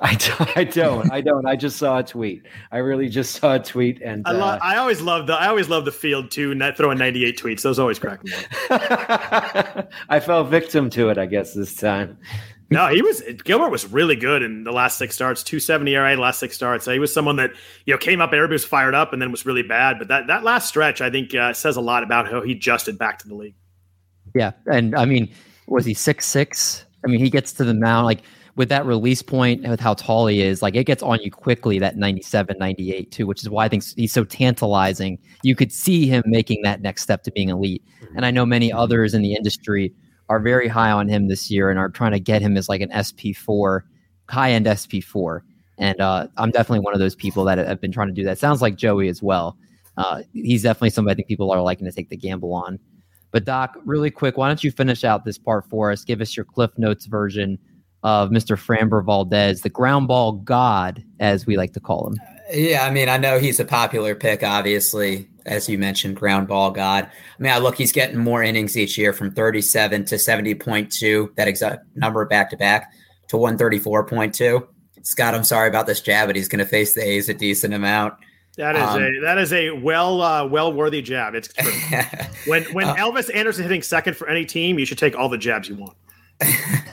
I don't, I don't. I don't. I just saw a tweet. I really just saw a tweet, and I, lo- uh, I always love the I always love the field too. Net throwing ninety eight tweets. Those always crack me up. I fell victim to it, I guess, this time. No, he was Gilbert was really good in the last six starts, 270 ERA last six starts. He was someone that you know came up, everybody was fired up, and then was really bad. But that that last stretch, I think, uh, says a lot about how he adjusted back to the league. Yeah, and I mean, was he six six? I mean, he gets to the mound like with that release point with how tall he is, like it gets on you quickly that 97, 98 too, which is why I think he's so tantalizing. You could see him making that next step to being elite. And I know many others in the industry are very high on him this year and are trying to get him as like an SP4, high end SP4. And uh, I'm definitely one of those people that have been trying to do that. Sounds like Joey as well. Uh, he's definitely somebody I think people are liking to take the gamble on. But Doc, really quick, why don't you finish out this part for us? Give us your Cliff Notes version of Mr. Framber Valdez, the ground ball god, as we like to call him. Yeah, I mean, I know he's a popular pick, obviously, as you mentioned, ground ball god. I mean, I look, he's getting more innings each year from 37 to 70.2, that exact number back to back, to 134.2. Scott, I'm sorry about this jab, but he's going to face the A's a decent amount. That is um, a that is a well uh, well worthy jab. It's true. when when uh, Elvis Andrus hitting second for any team, you should take all the jabs you want.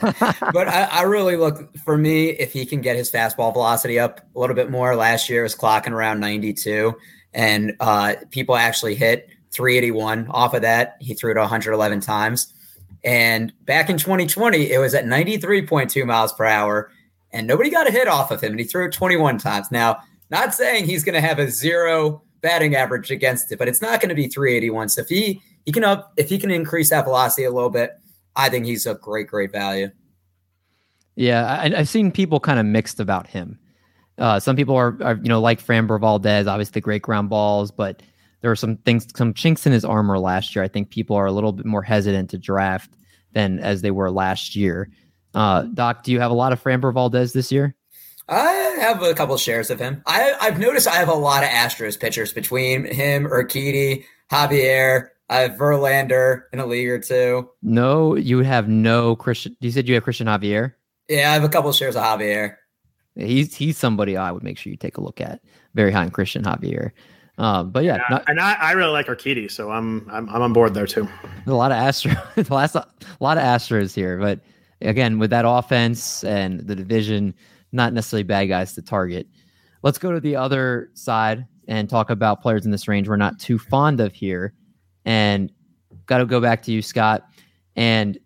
but I, I, really look for me if he can get his fastball velocity up a little bit more. Last year was clocking around 92, and uh, people actually hit 381 off of that. He threw it 111 times. And back in 2020, it was at 93.2 miles per hour, and nobody got a hit off of him. And he threw it 21 times. Now, not saying he's going to have a zero batting average against it, but it's not going to be 381. So if he he can up if he can increase that velocity a little bit, I think he's a great, great value. Yeah, I, have seen people kind of mixed about him. Uh, some people are, are, you know, like Framber Valdez, obviously great ground balls, but there are some things, some chinks in his armor last year. I think people are a little bit more hesitant to draft than as they were last year. Uh, Doc, do you have a lot of Framber Valdez this year? I have a couple shares of him. I, I've noticed I have a lot of Astros pitchers between him, Urquidy, Javier, I have Verlander in a league or two. No, you have no Christian. You said you have Christian Javier. Yeah, I have a couple shares of Javier. He's he's somebody I would make sure you take a look at. Very high in Christian Javier. Um, but yeah, yeah not, and I, I really like Urquidy, so I'm, I'm I'm on board there too. a lot of Astro, a lot of Astros here, but again with that offense and the division, not necessarily bad guys to target. Let's go to the other side and talk about players in this range we're not too fond of here. And got to go back to you, Scott. And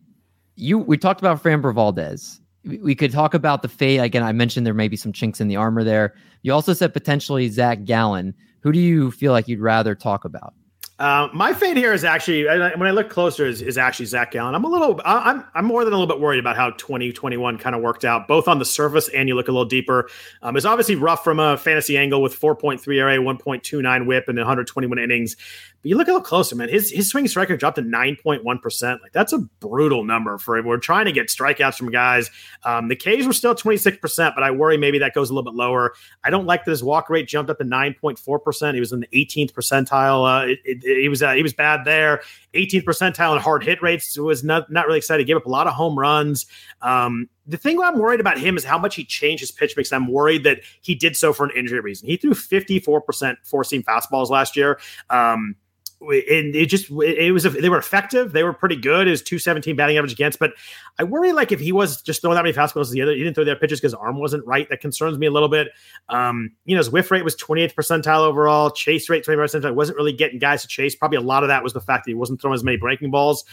you, we talked about Framber Valdez. We, could talk about the fate. Again, I mentioned there may be some chinks in the armor there. You also said potentially Zach Gallen. Who do you feel like you'd rather talk about? Uh, my fade here is actually when I look closer is, is actually Zach Gallen. I'm a little I'm I'm more than a little bit worried about how 2021 kind of worked out, both on the surface and you look a little deeper. Um, it's obviously rough from a fantasy angle with 4.3 ERA, 1.29 WHIP, and 121 innings. But you look a little closer, man. His his swing strike dropped to 9.1 percent. Like that's a brutal number for him. We're trying to get strikeouts from guys. Um, the Ks were still 26 percent, but I worry maybe that goes a little bit lower. I don't like that his walk rate jumped up to 9.4 percent. He was in the 18th percentile. Uh, it, was uh, he was bad there. 18th percentile in hard hit rates was not not really excited. He gave up a lot of home runs. Um, the thing I'm worried about him is how much he changed his pitch mix. I'm worried that he did so for an injury reason. He threw 54% four seam fastballs last year. Um, and it just it was they were effective. They were pretty good. His two seventeen batting average against, but I worry like if he was just throwing that many fastballs as the other, he didn't throw that pitches because arm wasn't right. That concerns me a little bit. Um, you know, his whiff rate was twenty eighth percentile overall. Chase rate twenty percentile. Wasn't really getting guys to chase. Probably a lot of that was the fact that he wasn't throwing as many breaking balls.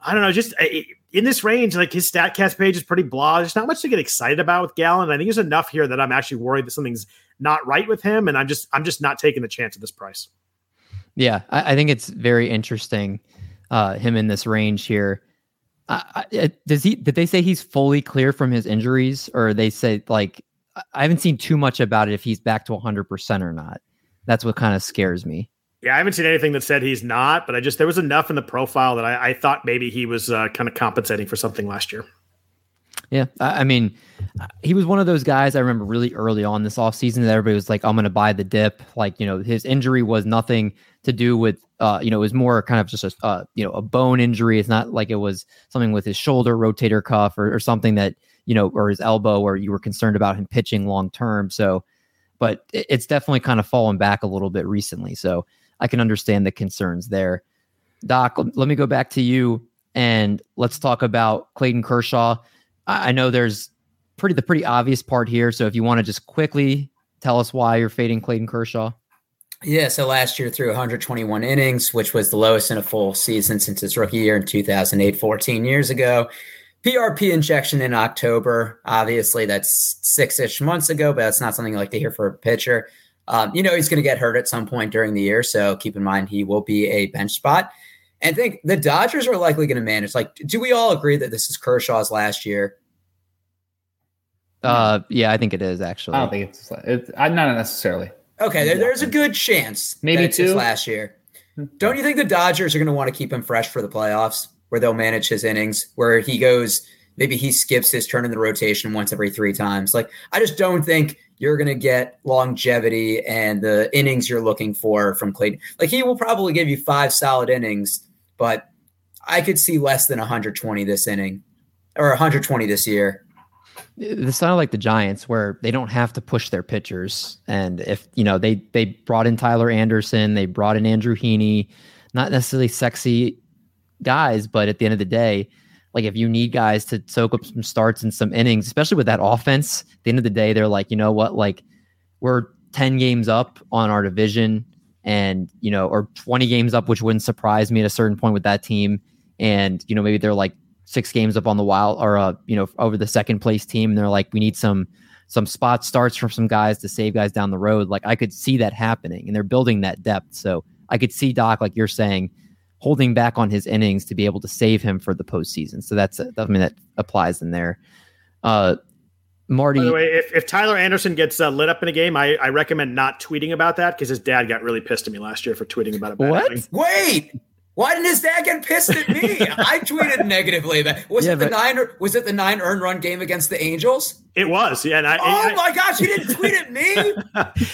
I don't know, just in this range, like his Statcast page is pretty blah. There's not much to get excited about with Gallen. I think there's enough here that I'm actually worried that something's not right with him, and I'm just I'm just not taking the chance at this price. Yeah, I, I think it's very interesting uh, him in this range here. Uh, does he? Did they say he's fully clear from his injuries, or they say like I haven't seen too much about it if he's back to 100 percent or not. That's what kind of scares me. Yeah, I haven't seen anything that said he's not, but I just there was enough in the profile that I, I thought maybe he was uh, kind of compensating for something last year. Yeah, I, mean, he was one of those guys I remember really early on this offseason that everybody was like, I'm going to buy the dip. Like, you know, his injury was nothing to do with, uh, you know, it was more kind of just a, uh, you know, a bone injury. It's not like it was something with his shoulder rotator cuff or, or something that, you know, or his elbow where you were concerned about him pitching long term. So, but it, it's definitely kind of fallen back a little bit recently. So I can understand the concerns there. Doc, let me go back to you and let's talk about Clayton Kershaw. I know there's pretty the pretty obvious part here. So if you want to just quickly tell us why you're fading Clayton Kershaw. Yeah, so last year threw 121 innings, which was the lowest in a full season since his rookie year in 2008, 14 years ago. PRP injection in October. Obviously, that's six ish months ago, but that's not something you like to hear for a pitcher. Um, you know, he's going to get hurt at some point during the year. So keep in mind he will be a bench spot. And I think the Dodgers are likely going to manage. Like, do we all agree that this is Kershaw's last year? Uh, yeah, I think it is actually. I don't think it's. it's not necessarily. Okay, there, there's a good chance. Maybe two last year. Don't you think the Dodgers are going to want to keep him fresh for the playoffs, where they'll manage his innings, where he goes? Maybe he skips his turn in the rotation once every three times. Like, I just don't think you're going to get longevity and the innings you're looking for from Clayton. Like, he will probably give you five solid innings, but I could see less than 120 this inning or 120 this year. This sounded like the Giants, where they don't have to push their pitchers, and if you know they they brought in Tyler Anderson, they brought in Andrew Heaney, not necessarily sexy guys, but at the end of the day, like if you need guys to soak up some starts and some innings, especially with that offense, at the end of the day, they're like, you know what, like we're 10 games up on our division and, you know, or 20 games up, which wouldn't surprise me at a certain point with that team. And, you know, maybe they're like six games up on the wild or, uh, you know, over the second place team. And they're like, we need some, some spot starts from some guys to save guys down the road. Like I could see that happening and they're building that depth. So I could see Doc, like you're saying, holding back on his innings to be able to save him for the postseason. So that's I mean that applies in there. Uh, Marty. By the way, if, if Tyler Anderson gets uh, lit up in a game, I, I recommend not tweeting about that because his dad got really pissed at me last year for tweeting about it. What? Wait, why didn't his dad get pissed at me? I tweeted negatively. That was yeah, it. The but, nine was it the nine earned run game against the Angels? It was, yeah. And I, oh I, my gosh, he didn't tweet at me.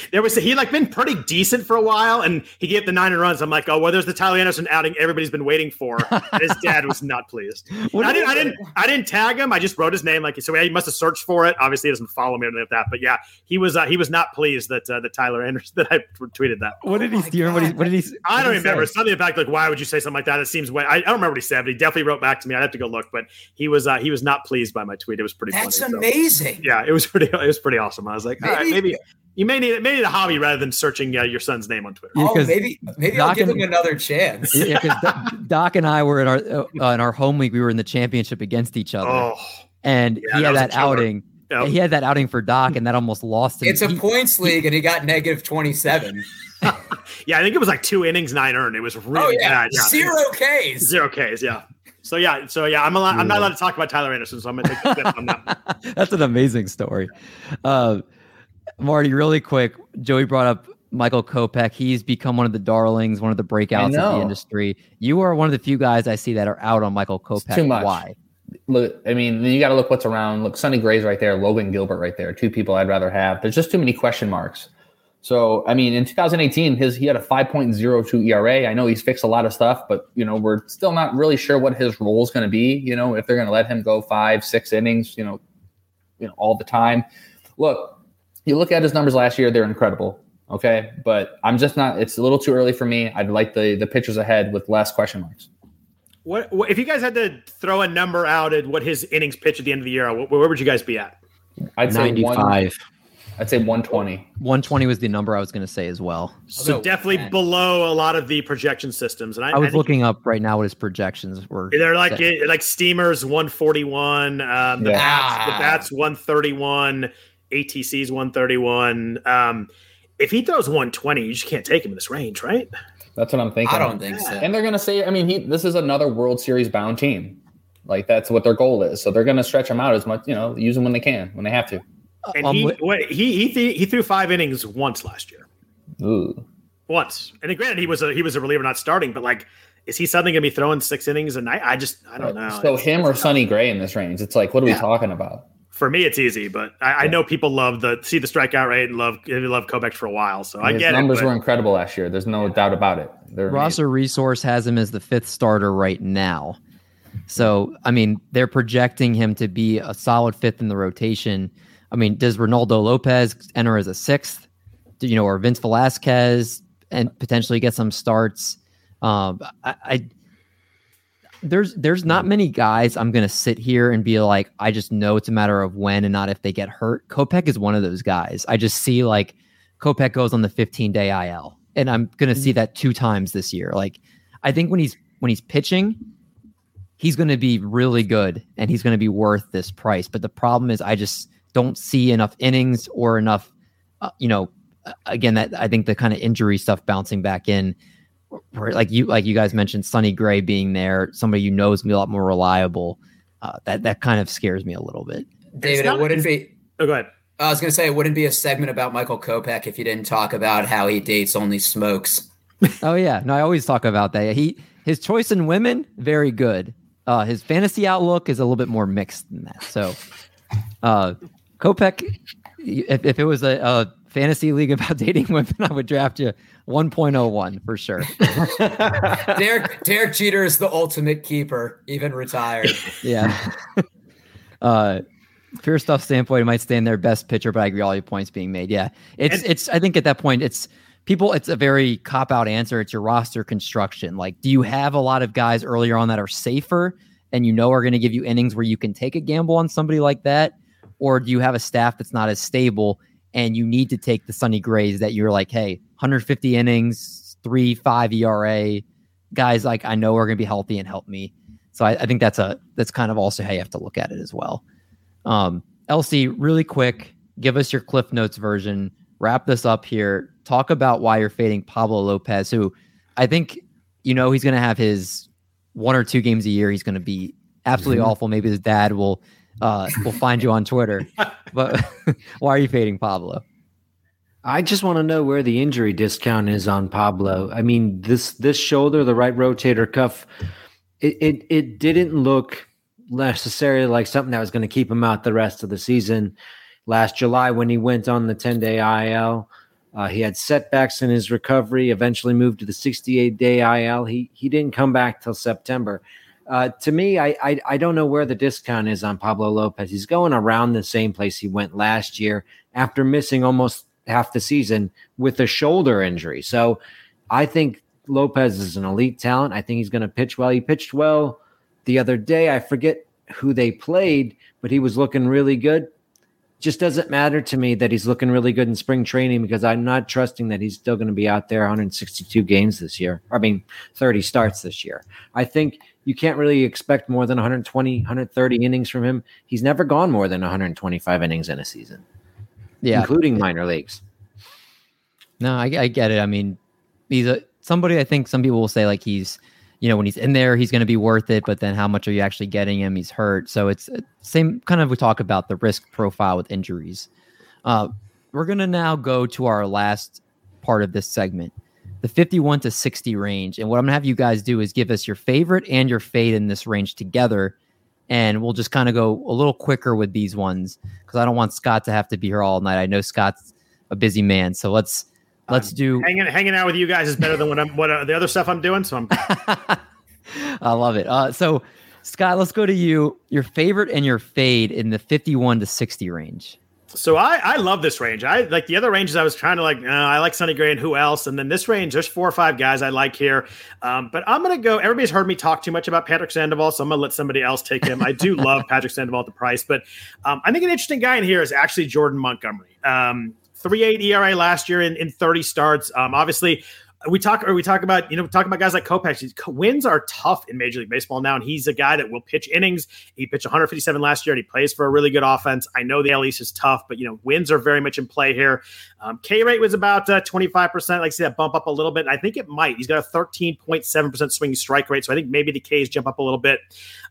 there was he like been pretty decent for a while, and he gave the nine runs. I'm like, oh well, there's the Tyler Anderson outing everybody's been waiting for. his dad was not pleased. I didn't, I didn't, I didn't tag him. I just wrote his name like so. He must have searched for it. Obviously, he doesn't follow me or anything like that. But yeah, he was uh, he was not pleased that uh, that Tyler Anderson that I tweeted that. What did he? Oh do you remember what, he, what did he? I don't remember. Say? Something about like why would you say something like that? It seems way. I, I, don't remember what he said, but he definitely wrote back to me. I'd have to go look, but he was uh, he was not pleased by my tweet. It was pretty. That's funny, amazing. So. Yeah, it was pretty it was pretty awesome. I was like, maybe, all right, maybe you may need maybe the hobby rather than searching uh, your son's name on Twitter. Oh, maybe maybe Doc I'll give and, him another chance. Yeah, because Doc and I were in our uh, in our home league. We were in the championship against each other, oh, and yeah, he had that, that outing. Yep. He had that outing for Doc, and that almost lost him. It's a he, points league, and he got negative twenty seven. yeah, I think it was like two innings, nine earned. It was really oh, yeah. bad. Yeah. Zero Ks. Zero Ks. Yeah. So yeah, so yeah, I'm allowed, I'm not allowed to talk about Tyler Anderson, so I'm gonna take the on that. That's an amazing story. Uh, Marty, really quick, Joey brought up Michael Kopech. He's become one of the darlings, one of the breakouts of the industry. You are one of the few guys I see that are out on Michael Kopech. too much. Why? Look, I mean, you got to look what's around. Look, Sonny Gray's right there, Logan Gilbert right there. Two people I'd rather have. There's just too many question marks. So, I mean, in 2018, his he had a 5.02 ERA. I know he's fixed a lot of stuff, but you know, we're still not really sure what his role is going to be. You know, if they're going to let him go five, six innings, you know, you know, all the time. Look, you look at his numbers last year; they're incredible. Okay, but I'm just not. It's a little too early for me. I'd like the the pitchers ahead with less question marks. What, what if you guys had to throw a number out at what his innings pitch at the end of the year? Where, where would you guys be at? I'd say 95. I'd say 120. 120 was the number I was going to say as well. So go definitely 10. below a lot of the projection systems. And I, I was think looking up right now what his projections were. They're like it, like Steamers 141, um, the Yeah. Bats the. Bats 131, ATC's 131. Um, if he throws 120, you just can't take him in this range, right? That's what I'm thinking. I don't think so. And they're gonna say, I mean, he this is another World Series bound team. Like that's what their goal is. So they're gonna stretch him out as much, you know, use them when they can, when they have to. And Um, he wi- what, he he th- he threw five innings once last year, Ooh. once. And then granted, he was a he was a reliever, not starting, but like, is he suddenly gonna be throwing six innings? a night? I just I don't know. So It's- him or Sonny Gray in this range. It's like, what are Yeah. we talking about? for me, it's easy, but I, I know people love the see the strikeout rate and love they love Kopech for a while. So I His get numbers it. but- were incredible last year. There's no doubt about it. They're. Roster Resource has him as the fifth starter right now. So, I mean, they're projecting him to be a solid fifth in the rotation. I mean, does Reynaldo Lopez enter as a sixth? Do you know, or Vince Velasquez and potentially get some starts? Um, I, I there's there's not many guys I'm gonna sit here and be like, I just know it's a matter of when and not if they get hurt. Kopech is one of those guys. I just see like Kopech goes on the 15 day IL, and I'm gonna see that two times this year. Like, I think when he's when he's pitching, he's gonna be really good and he's gonna be worth this price. But the problem is, I just don't see enough innings or enough, uh, you know, uh, again that I think the kind of injury stuff bouncing back in where, like you like you guys mentioned Sonny Gray being there, somebody you know is gonna be a lot more reliable. Uh, that that kind of scares me a little bit. David, not- it wouldn't be. Oh, go ahead. I was going to say it wouldn't be a segment about Michael Kopech if you didn't talk about how he dates only smokes. Oh yeah, no, I always talk about that. He his choice in women very good. Uh, his fantasy outlook is a little bit more mixed than that. So, uh, Kopech, if, if it was a, a fantasy league about dating women, I would draft you 1.01 for sure. Derek Derek Jeter is the ultimate keeper, even retired. Yeah. uh, pure stuff standpoint, it might stand their best pitcher, but I agree all your points being made. Yeah, it's And- it's. I think at that point, it's people. It's a very cop out answer. It's your roster construction. Like, do you have a lot of guys earlier on that are safer and you know are going to give you innings where you can take a gamble on somebody like that, or do you have a staff that's not as stable and you need to take the Sonny Grays that you're like, hey, 150 innings, three five ERA, guys like I know are going to be healthy and help me. So I, I think that's a that's kind of also how you have to look at it as well. Um, LC, really quick, give us your Cliff Notes version. Wrap this up here. Talk about why you're fading Pablo Lopez, who I think you know he's going to have his one or two games a year. He's going to be absolutely awful. Maybe his dad will uh, will find you on Twitter. But why are you fading Pablo? I just want to know where the injury discount is on Pablo. I mean, this this shoulder, the right rotator cuff, it it, it didn't look necessarily like something that was going to keep him out the rest of the season. Last July, when he went on the 10 day IL, uh, he had setbacks in his recovery. Eventually, moved to the 68 day IL. He he didn't come back till September. Uh, to me, I, I I don't know where the discount is on Pablo Lopez. He's going around the same place he went last year after missing almost half the season with a shoulder injury. So I think Lopez is an elite talent. I think he's going to pitch well. He pitched well the other day. I forget who they played, but he was looking really good. Just doesn't matter to me that he's looking really good in spring training because I'm not trusting that he's still going to be out there 162 games this year. I mean, 30 starts this year. I think you can't really expect more than 120, 130 innings from him. He's never gone more than 125 innings in a season, Yeah, including minor leagues. No, I, I get it. I mean, he's a somebody. I think some people will say like he's, you know, when he's in there, he's going to be worth it. But then, how much are you actually getting him? He's hurt, so it's uh, same kind of. We talk about the risk profile with injuries. Uh, we're gonna now go to our last part of this segment, the 51 to 60 range. And what I'm gonna have you guys do is give us your favorite and your fade in this range together. And we'll just kind of go a little quicker with these ones because I don't want Scott to have to be here all night. I know Scott's a busy man, so let's let's do Hanging hanging out with you guys is better than what I'm what uh, the other stuff I'm doing. So I'm I love it. Uh, so, Scott, let's go to you. Your favorite and your fade in the 51 to 60 range. So I, I love this range. I like the other ranges. I was trying to like. Uh, I like Sonny Gray and who else? And then this range, there's four or five guys I like here. Um, but I'm gonna go. Everybody's heard me talk too much about Patrick Sandoval, so I'm gonna let somebody else take him. I do love Patrick Sandoval at the price, but um, I think an interesting guy in here is actually Jordan Montgomery. Um, 3.8 ERA last year in, in 30 starts. Um, obviously, we talk or we talk about you know talk about guys like Kopech. Wins are tough in Major League Baseball now, and he's a guy that will pitch innings. He pitched 157 last year, and he plays for a really good offense. I know the AL East is tough, but you know wins are very much in play here. Um, K rate was about uh, 25%. Like see that bump up a little bit. I think it might. He's got a 13.7% swinging strike rate, so I think maybe the K's jump up a little bit.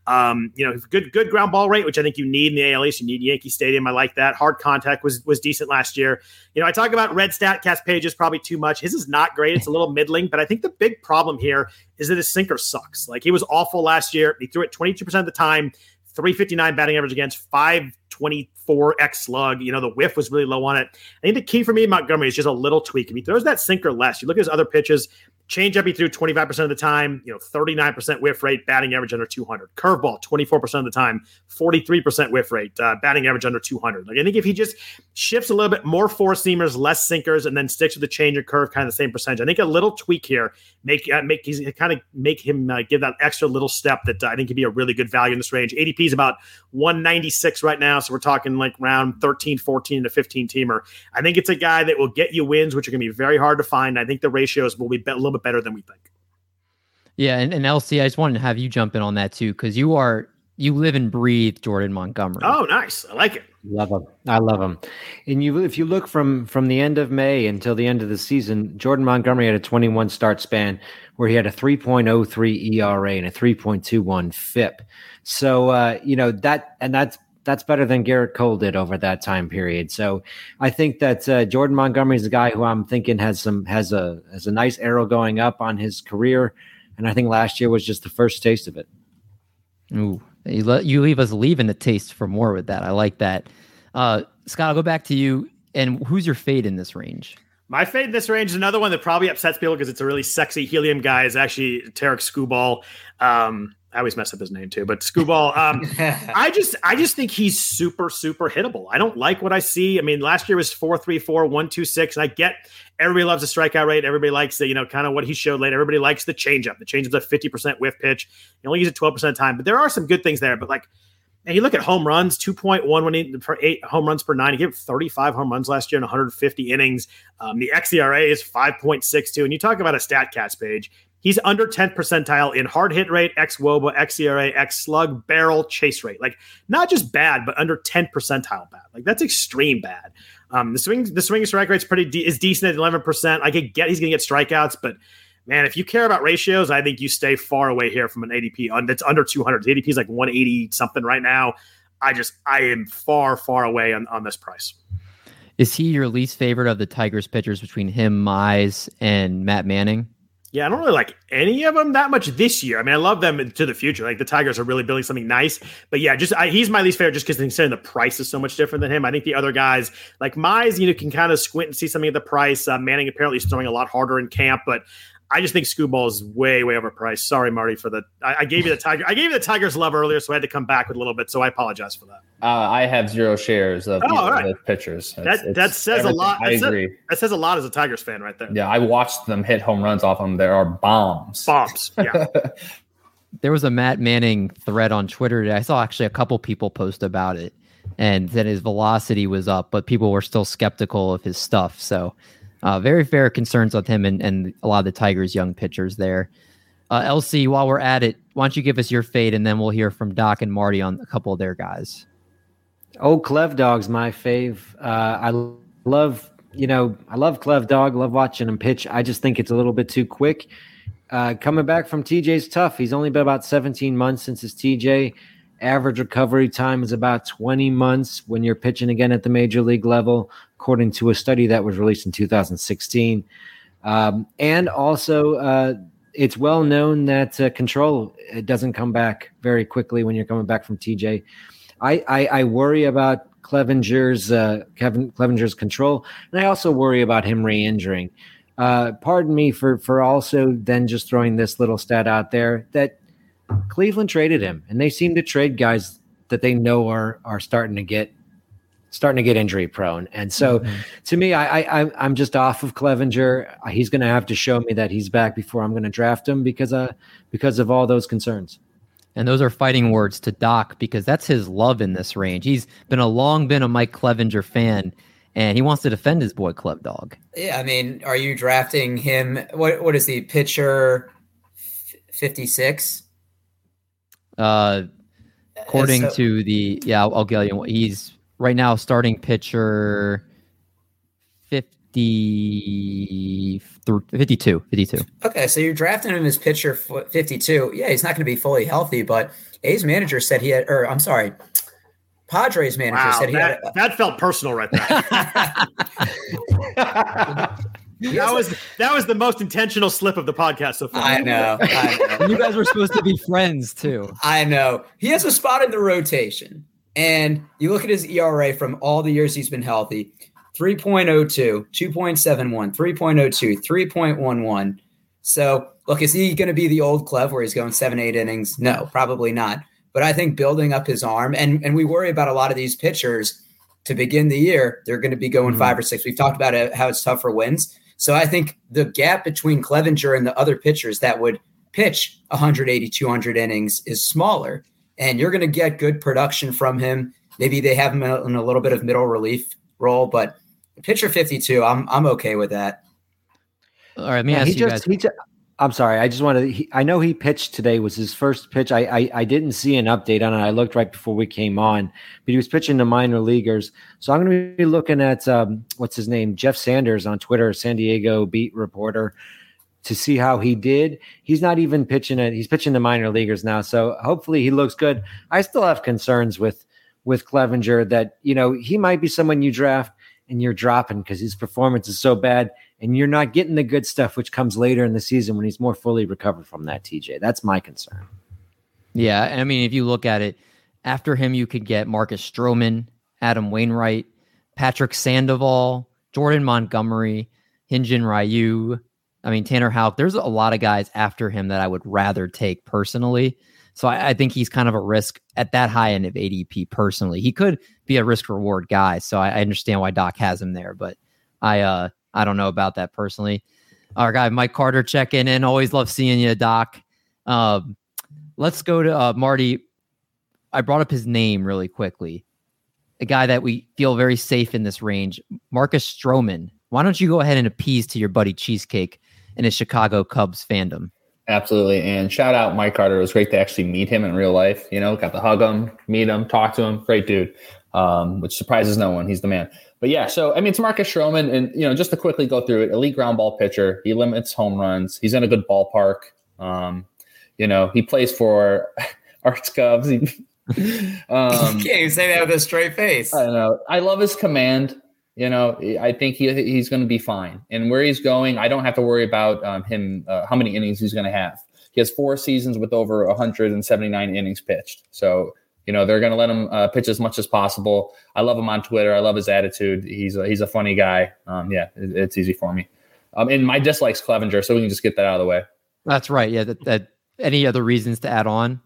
Um, you know, good good ground ball rate, which I think you need in the AL East. You need Yankee Stadium. I like that. Hard contact was was decent last year. You know, I talk about red stat cast pages probably too much. His is not great. It's a little middling, but I think the big problem here is that his sinker sucks. Like he was awful last year. He threw it 22% of the time, 359 batting average against, 524 X slug. You know, the whiff was really low on it. I think the key for me, Montgomery, is just a little tweak. If he throws that sinker less, you look at his other pitches, Changeup he threw 25% of the time, you know, 39% whiff rate, batting average under 200. Curveball 24% of the time, 43% whiff rate, uh, batting average under 200. Like I think if he just shifts a little bit more four seamers, less sinkers, and then sticks with the change of curve, kind of the same percentage. I think a little tweak here make uh, make he's kind of make him uh, give that extra little step that uh, I think could be a really good value in this range. ADP is about 196 right now, so we're talking like round 13, 14 to 15 teamer. I think it's a guy that will get you wins, which are going to be very hard to find. I think the ratios will be a little bit better than we think. Yeah, and, and LC, I just wanted to have you jump in on that too, because you are you live and breathe Jordan Montgomery. Oh, nice. I like it. Love him. I love him. And you, if you look from from the end of May until the end of the season, Jordan Montgomery had a 21 start span where he had a 3.03 ERA and a 3.21 FIP. So uh, you know that, and that's that's better than Gerrit Cole did over that time period. So I think that uh, Jordan Montgomery is a guy who I'm thinking has some has a has a nice arrow going up on his career, and I think last year was just the first taste of it. Ooh, you let you leave us leaving the taste for more with that. I like that. Uh, Scott, I'll go back to you. And who's your fade in this range? My fade in this range is another one that probably upsets people because it's a really sexy helium guy. Is actually Tarik Skubal. Um, I always mess up his name too, but Scooball. Um, I just, I just think he's super, super hittable. I don't like what I see. I mean, last year was four, three, four, one, two, six, and I get everybody loves the strikeout rate. Everybody likes the, you know, kind of what he showed late. Everybody likes the changeup. The changeup's a fifty percent whiff pitch. You only use it twelve percent of the time, but there are some good things there. But like, and you look at home runs, 2.1 when he, for eight home runs per nine. He gave 35 home runs last year in 150 innings. Um, the xERA is 5.62. And you talk about a StatCast page. He's under 10th percentile in hard hit rate, xwOBA, xERA, X slug, barrel, chase rate. Like not just bad, but under 10th percentile bad. Like that's extreme bad. Um, the swing, the swing strike rate's pretty de- is decent at 11%. I could get he's going to get strikeouts, but man, if you care about ratios, I think you stay far away here from an ADP that's under 200. The ADP is like 180 something right now. I just I am far far away on, on this price. Is he your least favorite of the Tigers pitchers between him, Mize, and Matt Manning? Yeah, I don't really like any of them that much this year. I mean, I love them into the future. Like the Tigers are really building something nice. But yeah, just I, he's my least favorite just because considering the price is so much different than him. I think the other guys like Mize, you know, can kind of squint and see something at the price. Uh, Manning apparently is throwing a lot harder in camp, but I just think Scooball is way, way overpriced. Sorry, Marty, for the. I, I, gave you the tiger. I gave you the Tigers love earlier, so I had to come back with a little bit. So I apologize for that. Uh, I have zero shares of oh, right. pitchers. It's, that it's that says a lot. I that agree. Says, that says a lot as a Tigers fan, right there. Yeah, I watched them hit home runs off them. There are bombs. Bombs. Yeah. there was a Matt Manning thread on Twitter. I saw actually a couple people post about it, and that his velocity was up, but people were still skeptical of his stuff. So uh, very fair concerns with him and, and a lot of the Tigers' young pitchers there. Uh, LC, while we're at it, why don't you give us your fade and then we'll hear from Doc and Marty on a couple of their guys. Oh, Clev Dog's my fave. Uh, I love, you know, I love Clev Dog. Love watching him pitch. I just think it's a little bit too quick. Uh, coming back from TJ's tough. He's only been about 17 months since his TJ. Average recovery time is about 20 months when you're pitching again at the major league level according to a study that was released in 2016. Um, and also, uh, it's well known that uh, control it doesn't come back very quickly when you're coming back from TJ. I, I, I worry about Clevinger's uh, Kevin Clevinger's control, and I also worry about him re-injuring. Uh, pardon me for for also then just throwing this little stat out there that Cleveland traded him, and they seem to trade guys that they know are are starting to get starting to get injury prone. And so mm-hmm. to me, I, I I'm just off of Clevinger. He's going to have to show me that he's back before I'm going to draft him because uh because of all those concerns. And those are fighting words to Doc because that's his love in this range. He's been a long been a Mike Clevinger fan and he wants to defend his boy Clev Dog. Yeah, I mean, are you drafting him? What what is the pitcher? Fifty six. Uh, according so, to the yeah, I'll, I'll get you. He's right now starting pitcher 50, 52, 52. Okay, so you're drafting him as pitcher 52. Yeah, he's not going to be fully healthy, but A's manager said he had, or I'm sorry, Padres manager wow, said he that, had. A, that felt personal right there. that was that was the most intentional slip of the podcast so far. I know. I know. you guys were supposed to be friends too. I know. He has a spot in the rotation. And you look at his ERA from all the years he's been healthy 3.02, 2.71, 3.02, 3.11. So, look, is he going to be the old Clev where he's going seven, eight innings? No, probably not. But I think building up his arm, and, and we worry about a lot of these pitchers to begin the year, they're going to be going mm-hmm. five or six. We've talked about it, how it's tough for wins. So I think the gap between Clevinger and the other pitchers that would pitch 180, 200 innings is smaller and you're going to get good production from him. Maybe they have him in a little bit of middle relief role, but pitcher 52, I'm I'm okay with that. All right, let me yeah, ask you just, guys. Just, I'm sorry. I just wanted. He, I know he pitched today. Was his first pitch. I, I I didn't see an update on it. I looked right before we came on, but he was pitching to minor leaguers. So I'm going to be looking at um, what's his name, Jeff Sanders on Twitter, San Diego beat reporter to see how he did. He's not even pitching it. He's pitching the minor leaguers now. So hopefully he looks good. I still have concerns with with Clevinger that, you know, he might be someone you draft and you're dropping because his performance is so bad and you're not getting the good stuff which comes later in the season when he's more fully recovered from that TJ. That's my concern. Yeah, I mean if you look at it, after him you could get Marcus Stroman, Adam Wainwright, Patrick Sandoval, Jordan Montgomery, Hyun-Jin Ryu, I mean, Tanner Houck, there's a lot of guys after him that I would rather take personally. So I, I, think he's kind of a risk at that high end of ADP personally. He could be a risk reward guy. So I, I understand why Doc has him there, but I uh I don't know about that personally. Our guy Mike Carter checking in. Always love seeing you, Doc. Um, let's go to uh, Marty. I brought up his name really quickly. A guy that we feel very safe in this range, Marcus Stroman. Why don't you go ahead and appease to your buddy Cheesecake and his Chicago Cubs fandom. Absolutely. And shout out Mike Carter. It was great to actually meet him in real life. You know, got to hug him, meet him, talk to him. Great dude, um, which surprises no one. He's the man. But yeah, so I mean, it's Marcus Stroman. And, you know, just to quickly go through it, elite ground ball pitcher. He limits home runs. He's in a good ballpark. Um, you know, he plays for Arts Cubs. He, um, you can't even say that with a straight face. I know. I love his command. You know, I think he he's going to be fine. And where he's going, I don't have to worry about um, him uh, how many innings he's going to have. He has four seasons with over 179 innings pitched. So you know they're going to let him uh, pitch as much as possible. I love him on Twitter. I love his attitude. He's a, he's a funny guy. Um, yeah, it, it's easy for me. Um, and my dislikes Clevinger, so we can just get that out of the way. That's right. Yeah. That, that any other reasons to add on?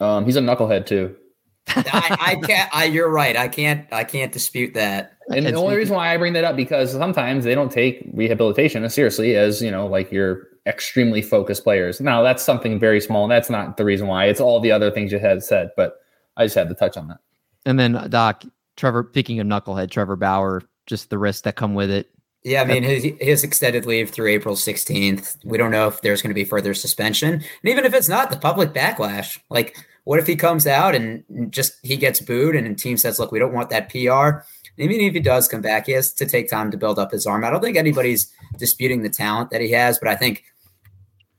Um, he's a knucklehead too. I, I, can't. I, you're right. I can't. I can't dispute that. And the only reason why I bring that up because sometimes they don't take rehabilitation as seriously as you know, like your extremely focused players. Now that's something very small, and that's not the reason why. It's all the other things you had said, but I just had to touch on that. And then uh, Doc, Trevor, speaking of knucklehead, Trevor Bauer, just the risks that come with it. Yeah, I mean his, his extended leave through April 16th. We don't know if there's going to be further suspension, and even if it's not, the public backlash. Like what if he comes out and just he gets booed and the team says, look, we don't want that PR? Even if he does come back, he has to take time to build up his arm. I don't think anybody's disputing the talent that he has, but I think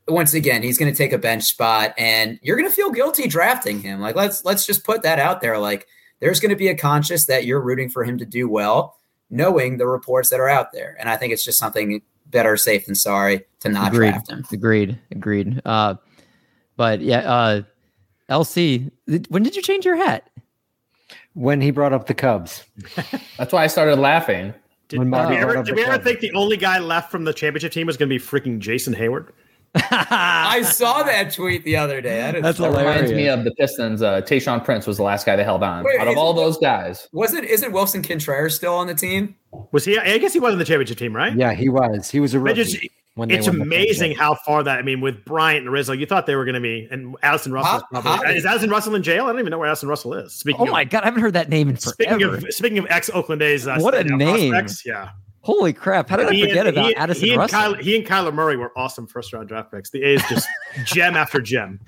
once again, he's going to take a bench spot and you're going to feel guilty drafting him. Like let's let's just put that out there like there's going to be a conscious that you're rooting for him to do well, knowing the reports that are out there. And I think it's just something better safe than sorry to not agreed. draft him. Agreed. Agreed. Uh, but yeah, uh, LC, when did you change your hat? When he brought up the Cubs. That's why I started laughing. Did, did we, ever, did we ever think the only guy left from the championship team was going to be freaking Jason Heyward? I saw that tweet the other day. That is That's so- That reminds me of the Pistons. Uh, Tayshaun Prince was the last guy they held on. Wait, Out of is- all those guys, Was it? Isn't Willson Contreras still on the team? Was he? I guess he was in the championship team, right? Yeah, he was. He was a I rookie. just- when It's amazing how far that. I mean, with Bryant and Rizzo, you thought they were going to be, and Addison Russell. is How- probably, how- is Addison Russell in jail? I don't even know where Addison Russell is. Speaking Oh of, my god, I haven't heard that name in Speaking forever. of speaking of ex Oakland A's, uh, What a name. prospects, yeah. Holy crap! How did I forget and- about he, Addison he and Russell? Kyler, he and Kyler Murray were awesome first round draft picks. The A's just gem after gem.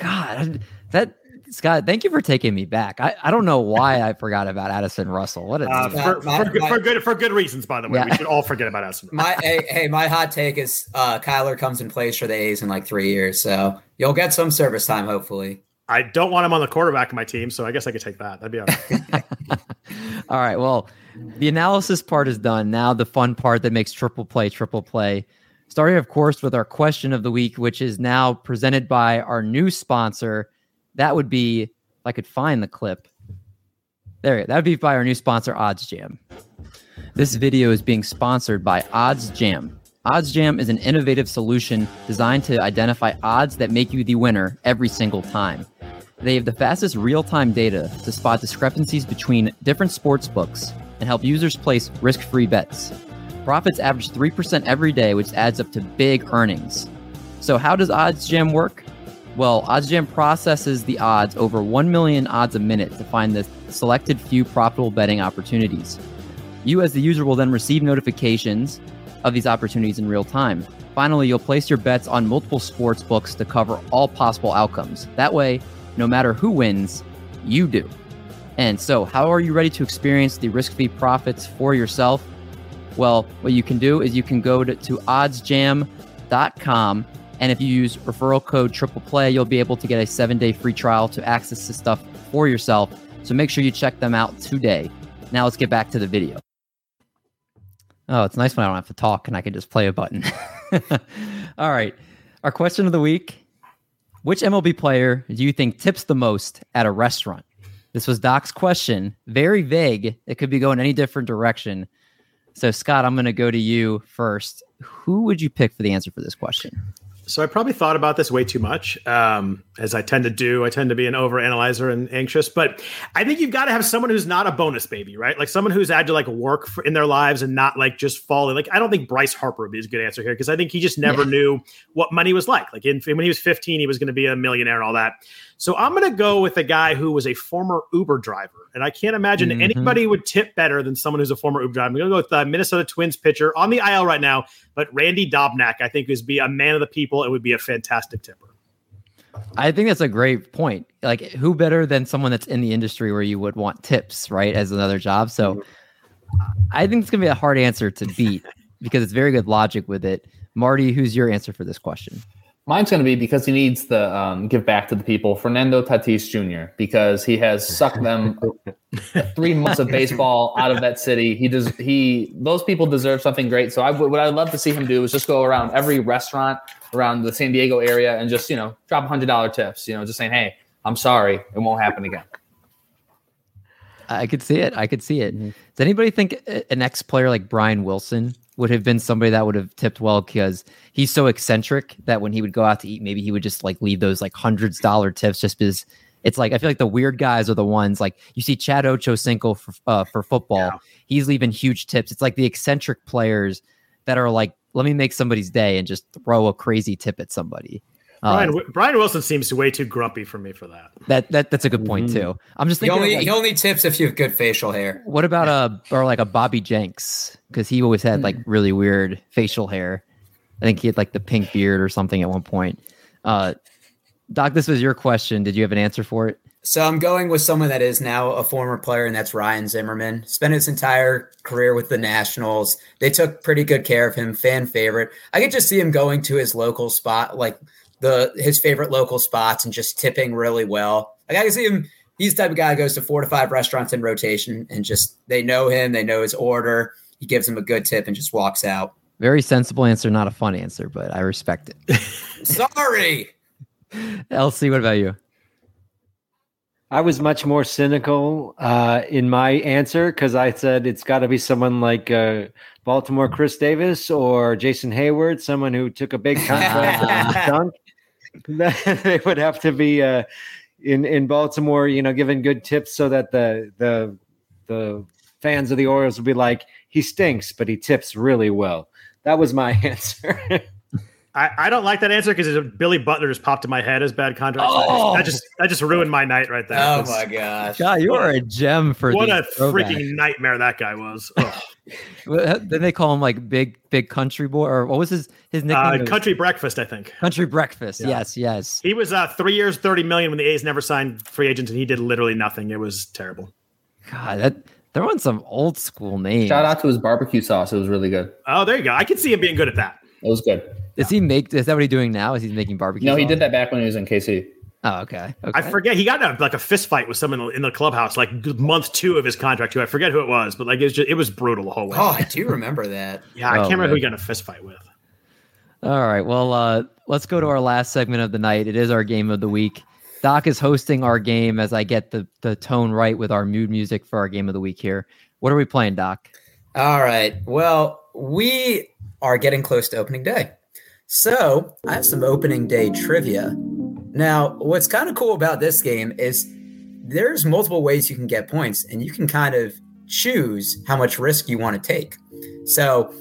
God, that Scott, thank you for taking me back. I, I don't know why I forgot about Addison Russell. What a Uh, for, My- for, good, my- for good for good reasons, by the way. Yeah. We should all forget about Addison. My hey, hey, my hot take is uh, Kyler comes and plays for the A's in like three years, so you'll get some service time, hopefully. I don't want him on the quarterback of my team, so I guess I could take that. That'd be all right. All right. Well, the analysis part is done. Now the fun part that makes triple play triple play. Starting, of course, with our question of the week, which is now presented by our new sponsor. That would be, if I could find the clip. There, that would be by our new sponsor, Odds Jam. This video is being sponsored by Odds Jam. Odds Jam is an innovative solution designed to identify odds that make you the winner every single time. They have the fastest real time data to spot discrepancies between different sports books and help users place risk free bets. Profits average 3% every day, which adds up to big earnings. So, how does OddsJam work? Well, OddsJam processes the odds over 1 million odds a minute to find the selected few profitable betting opportunities. You, as the user, will then receive notifications of these opportunities in real time. Finally, you'll place your bets on multiple sports books to cover all possible outcomes. That way, no matter who wins, you do. And so, how are you ready to experience the risk free profits for yourself? Well, what you can do is you can go to, to oddsjam.com. And if you use referral code triple play, you'll be able to get a seven day free trial to access this stuff for yourself. So make sure you check them out today. Now let's get back to the video. Oh, it's nice when I don't have to talk and I can just play a button. All right. Our question of the week Which MLB player do you think tips the most at a restaurant? This was Doc's question. Very vague. It could be going any different direction. So, Scott, I'm going to go to you first. Who would you pick for the answer for this question? So I probably thought about this way too much, um, as I tend to do. I tend to be an overanalyzer and anxious, but I think you've got to have someone who's not a bonus baby, right? Like someone who's had to like work for, in their lives and not like just fall in. Like I don't think Bryce Harper would be a good answer here because I think he just never Yeah. knew what money was like. Like in, when he was 15, he was going to be a millionaire and all that. So I'm going to go with a guy who was a former Uber driver, and I can't imagine Mhm. anybody would tip better than someone who's a former Uber driver. I'm going to go with the Minnesota Twins pitcher on the IL right now, but Randy Dobnak, I think, is be a man of the people. It would be a fantastic tipper. I think that's a great point. Like, who better than someone that's in the industry where you would want tips, right, as another job? So, I think it's going to be a hard answer to beat because it's very good logic with it. Marty, who's your answer for this question? Mine's going to be because he needs to um, give back to the people. Fernando Tatis Jr. because he has sucked them three months of baseball out of that city. He does. He those people deserve something great. So I would what I'd love to see him do is just go around every restaurant around the San Diego area and just you know drop hundred dollar tips. You know, just saying, hey, I'm sorry, it won't happen again. I could see it. I could see it. Does anybody think an ex player like Brian Wilson would have been somebody that would have tipped well because he's so eccentric that when he would go out to eat, maybe he would just like leave those like hundreds dollar tips just because it's like I feel like the weird guys are the ones like you see Chad Ochocinco for uh, for football. Yeah. He's leaving huge tips. It's like the eccentric players that are like, let me make somebody's day and just throw a crazy tip at somebody. Uh, Brian, Brian Wilson seems way too grumpy for me for that. that that that's a good point Mhm. too. I'm just He thinking. of, only like- he only tips if you have good facial hair. What about a or like a Bobby Jenks? Because he always had like really weird facial hair. I think he had like the pink beard or something at one point. Uh, Doc, this was your question. Did you have an answer for it? So I'm going with someone that is now a former player, and that's Ryan Zimmerman. Spent his entire career with the Nationals. They took pretty good care of him, fan favorite. I could just see him going to his local spot, like the his favorite local spots, and just tipping really well. Like I can see him. He's the type of guy who goes to four to five restaurants in rotation, and just they know him, they know his order. He gives them a good tip and just walks out. Very sensible answer, not a fun answer, but I respect it. Sorry. LC, what about you? I was much more cynical uh, in my answer because I said it's got to be someone like uh, Baltimore Chris Davis or Jason Heyward, someone who took a big contract and stunk. they would have to be uh, in in Baltimore, you know, giving good tips so that the the the fans of the Orioles would be like, he stinks, but he tips really well. That was my answer. I, I don't like that answer because Billy Butler just popped in my head as bad contract. Oh. That just that just ruined my night right there. Oh my gosh! God, you are a gem for what a freaking nightmare that guy was. then they call him like big big country boy or what was his his nickname? Uh, country breakfast, I think. Country breakfast. Yeah. Yes, yes. He was uh, three years, thirty million when the A's never signed free agents, and he did literally nothing. It was terrible. God, that there were some old school names. Shout out to his barbecue sauce; it was really good. Oh, there you go. I can see him being good at that. It was good. Does he make? Is that what he's doing now? Is he making barbecue? No, he did that back when he was in KC. Oh, okay. okay. I forget. He got in a, like a fist fight with someone in the clubhouse, like month two of his contract. Too. I forget who it was, but like it was just it was brutal the whole way. Oh, I do remember that. yeah, I Oh, can't remember man. who he got in a fist fight with. All right. Well, uh, let's go to our last segment of the night. It is our game of the week. Doc is hosting our game as I get the the tone right with our mood music for our game of the week here. What are we playing, Doc? All right. Well, we are getting close to opening day. So I have some opening day trivia. Now, what's kind of cool about this game is there's multiple ways you can get points, and you can kind of choose how much risk you want to take. So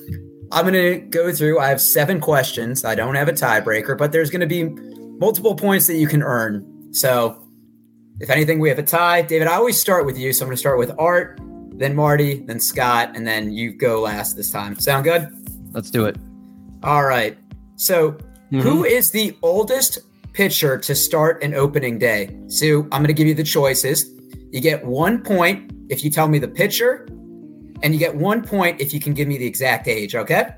I'm going to go through, I have seven questions. I don't have a tiebreaker, but there's going to be multiple points that you can earn. So if anything, we have a tie. David, I always start with you. So I'm going to start with Art, then Marty, then Scott, and then you go last this time. Sound good? Let's do it. All right. So, who mm-hmm. is the oldest pitcher to start an opening day? Sue, I'm going to give you the choices. You get one point if you tell me the pitcher, and you get one point if you can give me the exact age, okay?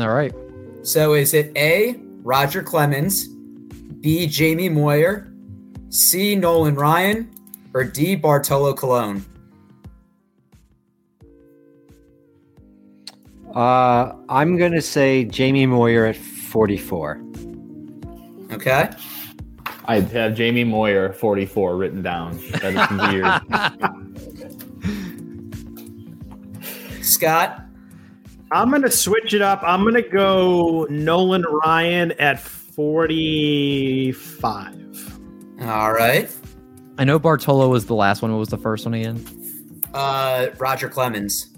All right. So, is it A, Roger Clemens, B, Jamie Moyer, C, Nolan Ryan, or D, Bartolo Colon? Uh, I'm going to say Jamie Moyer at 44. Okay. I have Jamie Moyer, 44, written down. That is weird. Scott, I'm gonna switch it up. I'm gonna go Nolan Ryan at 45. all right. I know Bartolo was the last one. What was the first one again? Uh, Roger Clemens.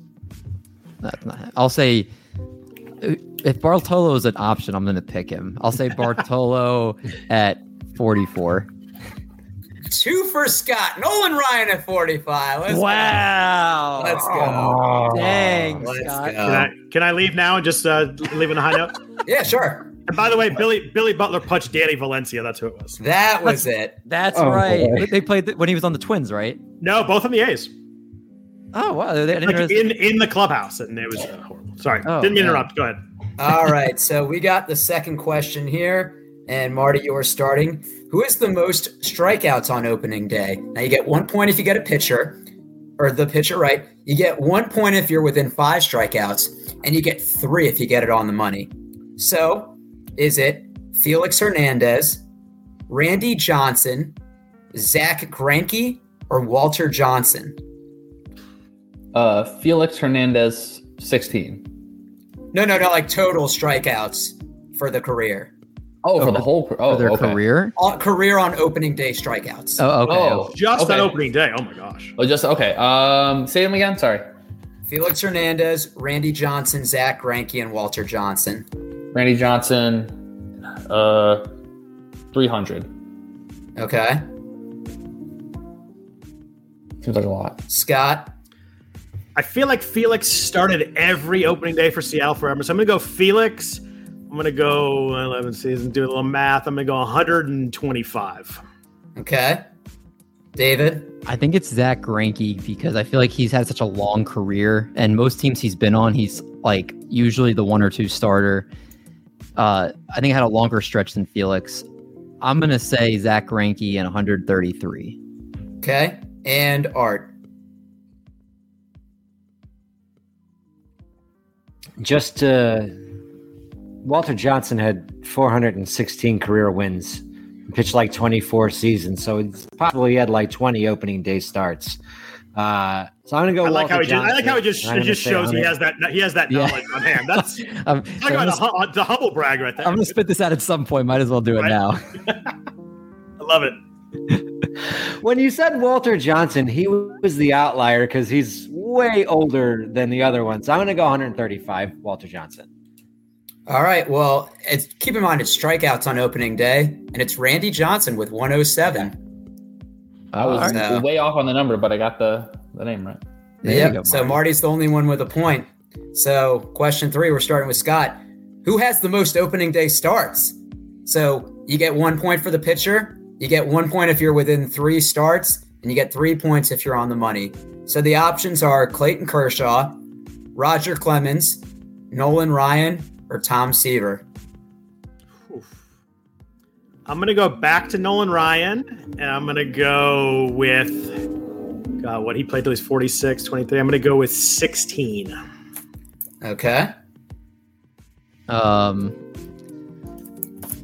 That's not. I'll say if Bartolo is an option, I'm going to pick him. I'll say Bartolo at 44. Two for Scott. Nolan Ryan at 45. Let's Wow. Go. Let's go. Dang. Let's Scott. Can I, can I leave now and just uh, leave on a high note? Yeah, sure. And by the way, Billy Billy Butler punched Danny Valencia. That's who it was. That was it. That's Oh, right. boy. They played th- when he was on the Twins, right? No, both in the A's, Oh, wow. They, I like realize- in in the clubhouse, and it was uh, horrible. Sorry, Oh, didn't mean yeah. interrupt. Go ahead. All right. So we got the second question here. And Marty, you're starting. Who is the most strikeouts on opening day? Now you get one point if you get a pitcher, or the pitcher, right? You get one point if you're within five strikeouts, and you get three if you get it on the money. So is it Felix Hernandez, Randy Johnson, Zack Greinke, or Walter Johnson? Uh, Felix Hernandez, 16. No, no, no, like total strikeouts for the career. Oh, Oh, for the whole for oh, their okay. career. On, career on opening day strikeouts. Oh, okay. Oh, Just okay. on opening day. Oh my gosh. Oh, just okay. Um, say them again. Sorry, Felix Hernandez, Randy Johnson, Zack Greinke, and Walter Johnson. Randy Johnson, uh, 300. Okay. Seems like a lot. Scott, I feel like Felix started every opening day for Seattle forever. So I'm gonna go Felix. I'm gonna go 11 seasons, Do a little math. I'm gonna go 125. okay. David, I think it's Zack Greinke because I feel like he's had such a long career, and most teams he's been on, he's like usually the one or two starter. Uh, I think I had a longer stretch than Felix. I'm gonna say Zack Greinke and 133. okay. And Art. Just uh, Walter Johnson had 416 career wins, pitched like 24 seasons, so it's probably had like 20 opening day starts. Uh, so I'm gonna go. I like Walter how he just. I like how he just. It just shows he has that. He has that Yeah. knowledge on hand. That's Um, so about a, the humble brag right there. I'm gonna spit this out at some point. Might as well do it Right. now. I love it. When you said Walter Johnson, he was the outlier because he's way older than the other ones. So I'm gonna go 135. Walter Johnson. All right. Well, it's, keep in mind it's strikeouts on opening day, and it's Randy Johnson with 107. I was Alright. way off on the number, but I got the, the name right. There Yep. go, so Marty. Marty's the only one with a point. So question three, we're starting with Scott. Who has the most opening day starts? So you get one point for the pitcher. You get one point if you're within three starts, and you get three points if you're on the money. So the options are Clayton Kershaw, Roger Clemens, Nolan Ryan, or Tom Seaver. I'm gonna go back to Nolan Ryan, and I'm gonna go with God, what he played till he's 46, 23. I'm gonna go with 16. Okay. Um,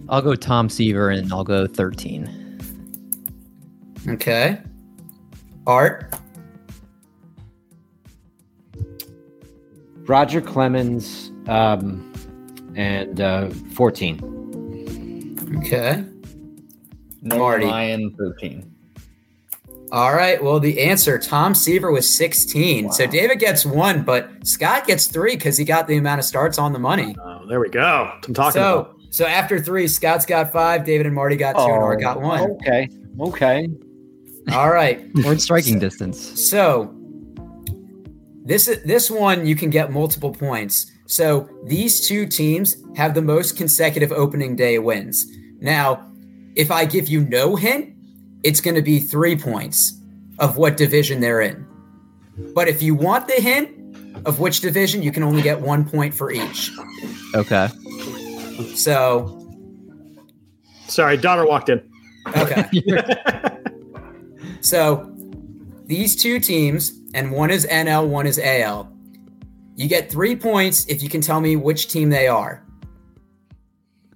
I'll go Tom Seaver and I'll go 13. Okay. Art. Roger Clemens um, and uh, 14. Okay. No Marty. Ryan 13. All right. Well, the answer Tom Seaver was 16. So David gets one, but Scott gets three because he got the amount of starts on the money. Oh, there we go. I'm talking So, about. so after three, Scott's got five, David and Marty got two, and Art got one. Okay. Okay. All right. We're in striking distance. So this this one you can get multiple points. So these two teams have the most consecutive opening day wins. Now, if I give you no hint, it's going to be 3 points of what division they're in. But if you want the hint of which division, you can only get 1 point for each. Okay. So, Sorry, daughter walked in. okay. So these two teams, and one is NL, one is AL. You get three points if you can tell me which team they are.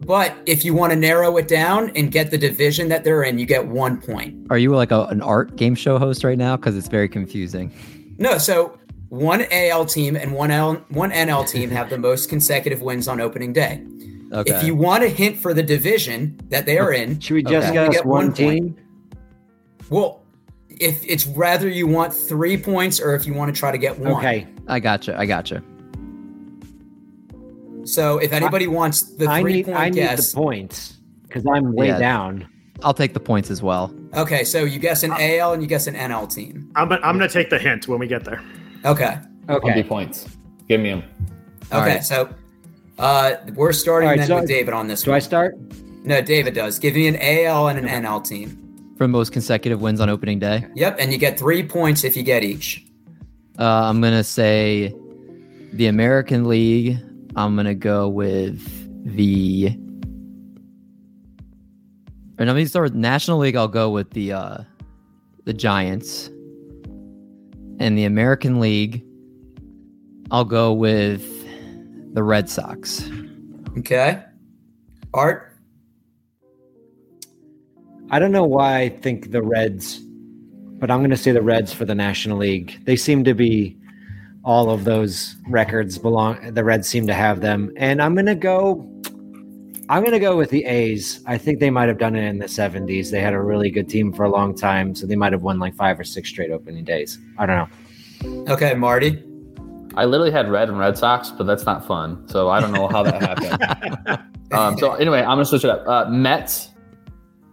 But if you want to narrow it down and get the division that they're in, you get one point. Are you like a, an art game show host right now? Because it's very confusing. No, so one AL team and one L, one NL team have the most consecutive wins on opening day. Okay. If you want a hint for the division that they are in, Should we just Okay. get get one one team? well, if it's rather you want three points or if you want to try to get one. Okay. I gotcha. I gotcha. So if anybody wants the I three need point I need the points because I'm way Yeah. down. I'll take the points as well. okay, so you guess an AL and you guess an NL team. I'm, I'm going to take the hint when we get there. Okay, Okay. Okay. points. Give me them. okay, All right. so uh, we're starting All right, then so- with David on this Do I start? No, David does. Give me an AL and an NL team. For most consecutive wins on opening day, Yep, and you get three points if you get each. uh, I'm gonna say the American League. I'm gonna go with the. Or let me start with National League. I'll go with the uh, the Giants, and the American League. I'll go with the Red Sox. Okay, Art. I don't know why I think the Reds, but I'm going to say the Reds for the National League. They seem to be all of those records belong. The Reds seem to have them, and I'm going to go. I'm going to go with the A's. I think they might have done it in the 70s. They had a really good team for a long time, so they might have won like five or six straight opening days. I don't know. Okay, Marty. I literally had red and Red Sox, but that's not fun. So I don't know how that happened. Um, so anyway, I'm gonna switch it up. Uh, Mets,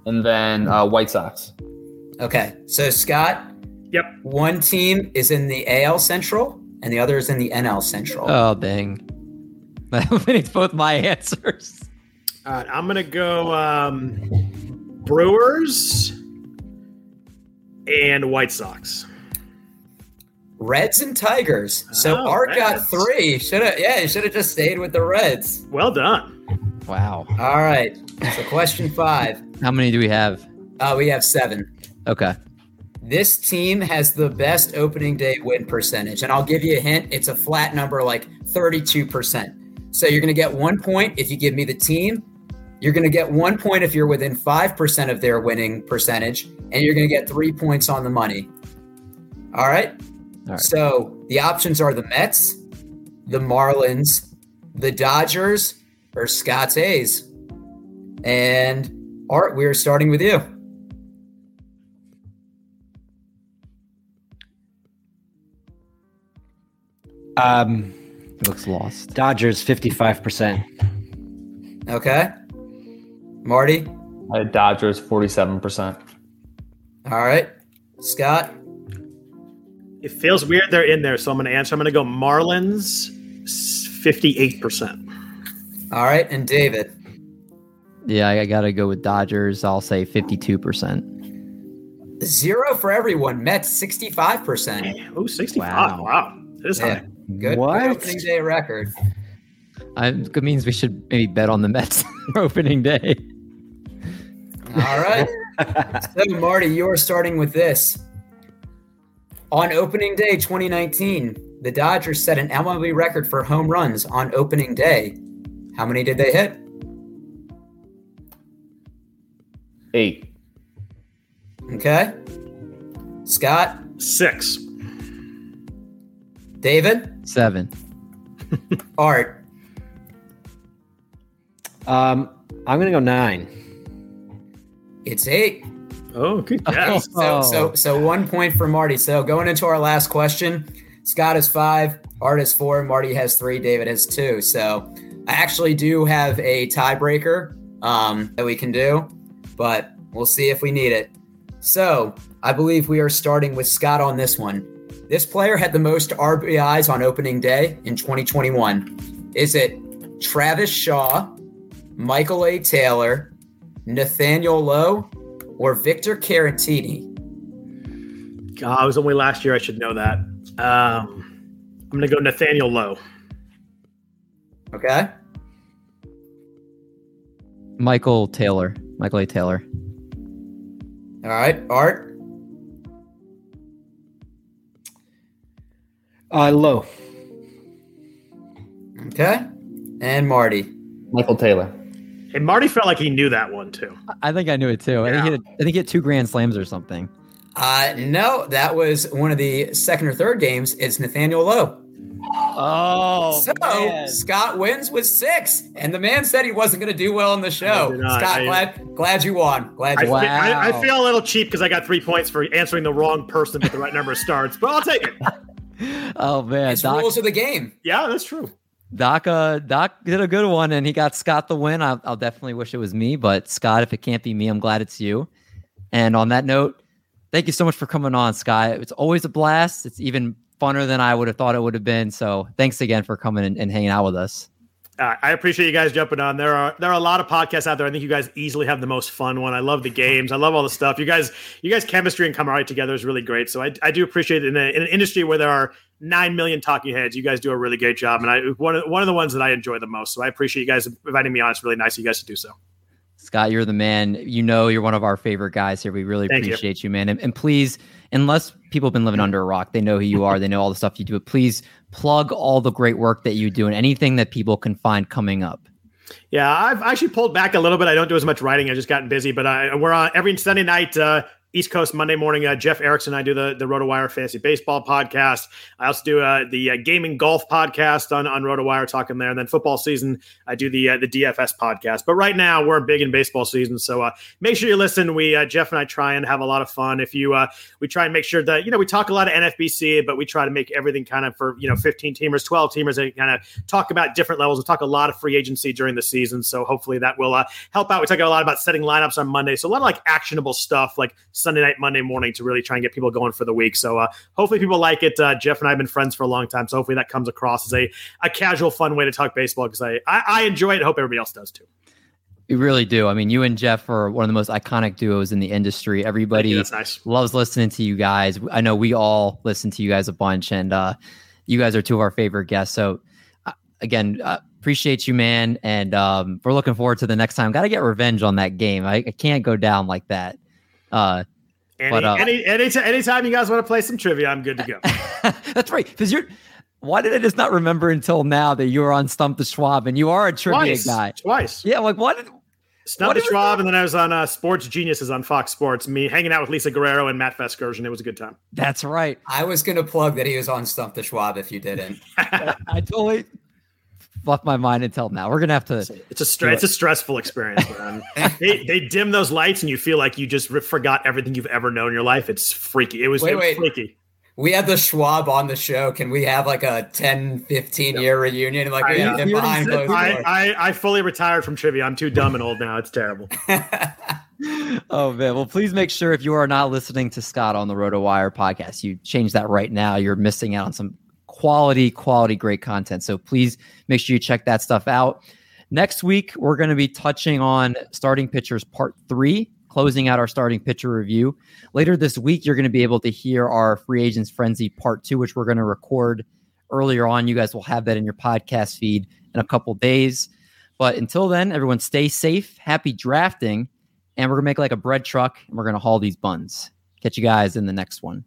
and then uh, White Sox. Okay, so Scott. Yep. One team is in the AL Central and the other is in the NL Central. Oh dang! it's both my answers. All right, I'm going to go um, Brewers and White Sox. Reds and Tigers. So Oh, Art got three. Should have yeah, you should have just stayed with the Reds. Well done. Wow. All right. So question five. How many do we have? Uh, we have seven. Okay. This team has the best opening day win percentage. And I'll give you a hint. It's a flat number, like 32%. So you're going to get one point if you give me the team. You're going to get one point if you're within 5% of their winning percentage. And you're going to get three points on the money. All right. All right. So the options are the Mets, the Marlins, the Dodgers, or Scott's A's. And Art, we are starting with you. Um, He looks lost. Dodgers 55%. Okay. Marty. I had Dodgers 47%. All right. Scott. It feels weird they're in there, so I'm going to answer. I'm going to go Marlins, fifty-eight percent. All right. And David. Yeah, I gotta go with Dodgers. I'll say fifty-two percent. Zero for everyone. Mets 65%. Oh, 65. Wow. Wow. That is Yeah. high. Good What? opening day record. It means we should maybe bet on the Mets opening day. All right. so, Marty, you're starting with this. On opening day 2019, the Dodgers set an MLB record for home runs on opening day. How many did they hit? Eight. Okay. Scott, Six. David, Seven. Art. Um, I'm going to go nine. It's eight. Oh, good guess. So, so, Oh. so one point for Marty. So going into our last question, Scott is five, Art is four, Marty has three, David has two. So I actually do have a tiebreaker um, that we can do, but we'll see if we need it. So I believe we are starting with Scott on this one. This player had the most RBIs on opening day in 2021. Is it Travis Shaw, Michael A. Taylor, Nathaniel Lowe, or Victor Caratini? God, it was only last year. I should know that. Um, I'm going to go Nathaniel Lowe. Okay. Michael Taylor. Michael A. Taylor. All right. Art. Uh, Lowe. Okay. And Marty. Michael Taylor. And Marty felt like he knew that one too. I think I knew it too. I, think he Yeah. had, I think he had two grand slams or something. Uh, no, that was one of the second or third games. It's Nathaniel Lowe. Oh, so Scott wins with six, and the man said he wasn't going to do well on the show. Scott, I- glad glad you won. Glad I, you fe- won. Wow. I, I feel a little cheap because I got three points for answering the wrong person with the right number of starts, but I'll take it. Oh man, It's Doc, rules of the game. Yeah, that's true. Doc, uh, Doc did a good one, and he got Scott the win. I'll, I'll definitely wish it was me, but Scott, if it can't be me, I'm glad it's you. And on that note, thank you so much for coming on, Scott. It's always a blast. It's even funner than I would have thought it would have been. So thanks again for coming and, and hanging out with us. Uh, I appreciate you guys jumping on. There are there are a lot of podcasts out there. I think you guys easily have the most fun one. I love the games. I love all the stuff. You guys, you guys, chemistry and camaraderie together is really great. So I, I do appreciate it in, a, in an industry where there are nine million talking heads. You guys do a really great job, and I one of one of the ones that I enjoy the most. So I appreciate you guys inviting me on. It's really nice of you guys to do so. Scott, you're the man. You know, you're one of our favorite guys here. We really Thank you. appreciate you, man. And, and please, unless people have been living under a rock, they know who you are. They know all the stuff you do. But please plug all the great work that you do and anything that people can find coming up. Yeah, I've actually pulled back a little bit. I don't do as much writing. I've just gotten busy, but I, we're on every Sunday night, uh, East Coast, Monday morning. Uh, Jeff Erickson and I do the, the RotoWire Fantasy Baseball podcast. I also do uh, the uh, Gaming Golf podcast on, on RotoWire, talking there. And then football season, I do the uh, the DFS podcast. But right now, we're big in baseball season. So uh, make sure you listen. We, uh, Jeff and I try and have a lot of fun. If you, we try and make sure that, you know, we talk a lot of NFBC, but we try to make everything kind of for, you know, 15 teamers, 12 teamers, and kind of talk about different levels. We talk a lot of free agency during the season. So hopefully that will help out. We talk a lot about setting lineups on Monday. So a lot of like actionable stuff like Sunday night, Monday morning to really try and get people going for the week. So uh, hopefully people like it. Uh, Jeff and I have been friends for a long time. So hopefully that comes across as a, a casual, fun way to talk baseball because I, I, I enjoy it. I hope everybody else does too. You really do. I mean, you and Jeff are one of the most iconic duos in the industry. Everybody you. Nice. loves listening to you guys. I know we all listen to you guys a bunch, and uh, you guys are two of our favorite guests. So, uh, again, uh, appreciate you, man. And um, we're looking forward to the next time. Got to get revenge on that game. I, I can't go down like that. Any, But, uh, any, any, anytime you guys want to play some trivia, I'm good to go. that's right. Because you're. Why did I just not remember until now that you were on Stump the Schwab and you are a trivia Twice. guy? Twice. Yeah, like what? Did, Stump the Schwab, and then I was on uh, Sports Geniuses on Fox Sports. Me hanging out with Lisa Guerrero and Matt Vasgersian. It was a good time. That's right. I was going to plug that he was on Stump the Schwab if you didn't. I totally left my mind until now. We're gonna have to. It's a stre- it's a stressful experience, man. they, they dim those lights and you feel like you just forgot everything you've ever known in your life. It's freaky. It was, wait, it was wait. freaky. We had the Schwab on the show. Can we have like a 10, 15 year reunion? Like we I, had him behind closed I, doors. I, I fully retired from trivia. I'm too dumb and old now. It's terrible. Oh man! Well, please make sure if you are not listening to Scott on the RotoWire podcast, you change that right now. You're missing out on some quality, quality, great content. So please make sure you check that stuff out. Next week, we're going to be touching on starting pitchers part three, closing out our starting pitcher review. Later this week, you're going to be able to hear our free agents frenzy part two, which we're going to record earlier on. You guys will have that in your podcast feed in a couple days. But until then, everyone stay safe, happy drafting, and we're going to make like a bread truck and we're going to haul these buns. Catch you guys in the next one.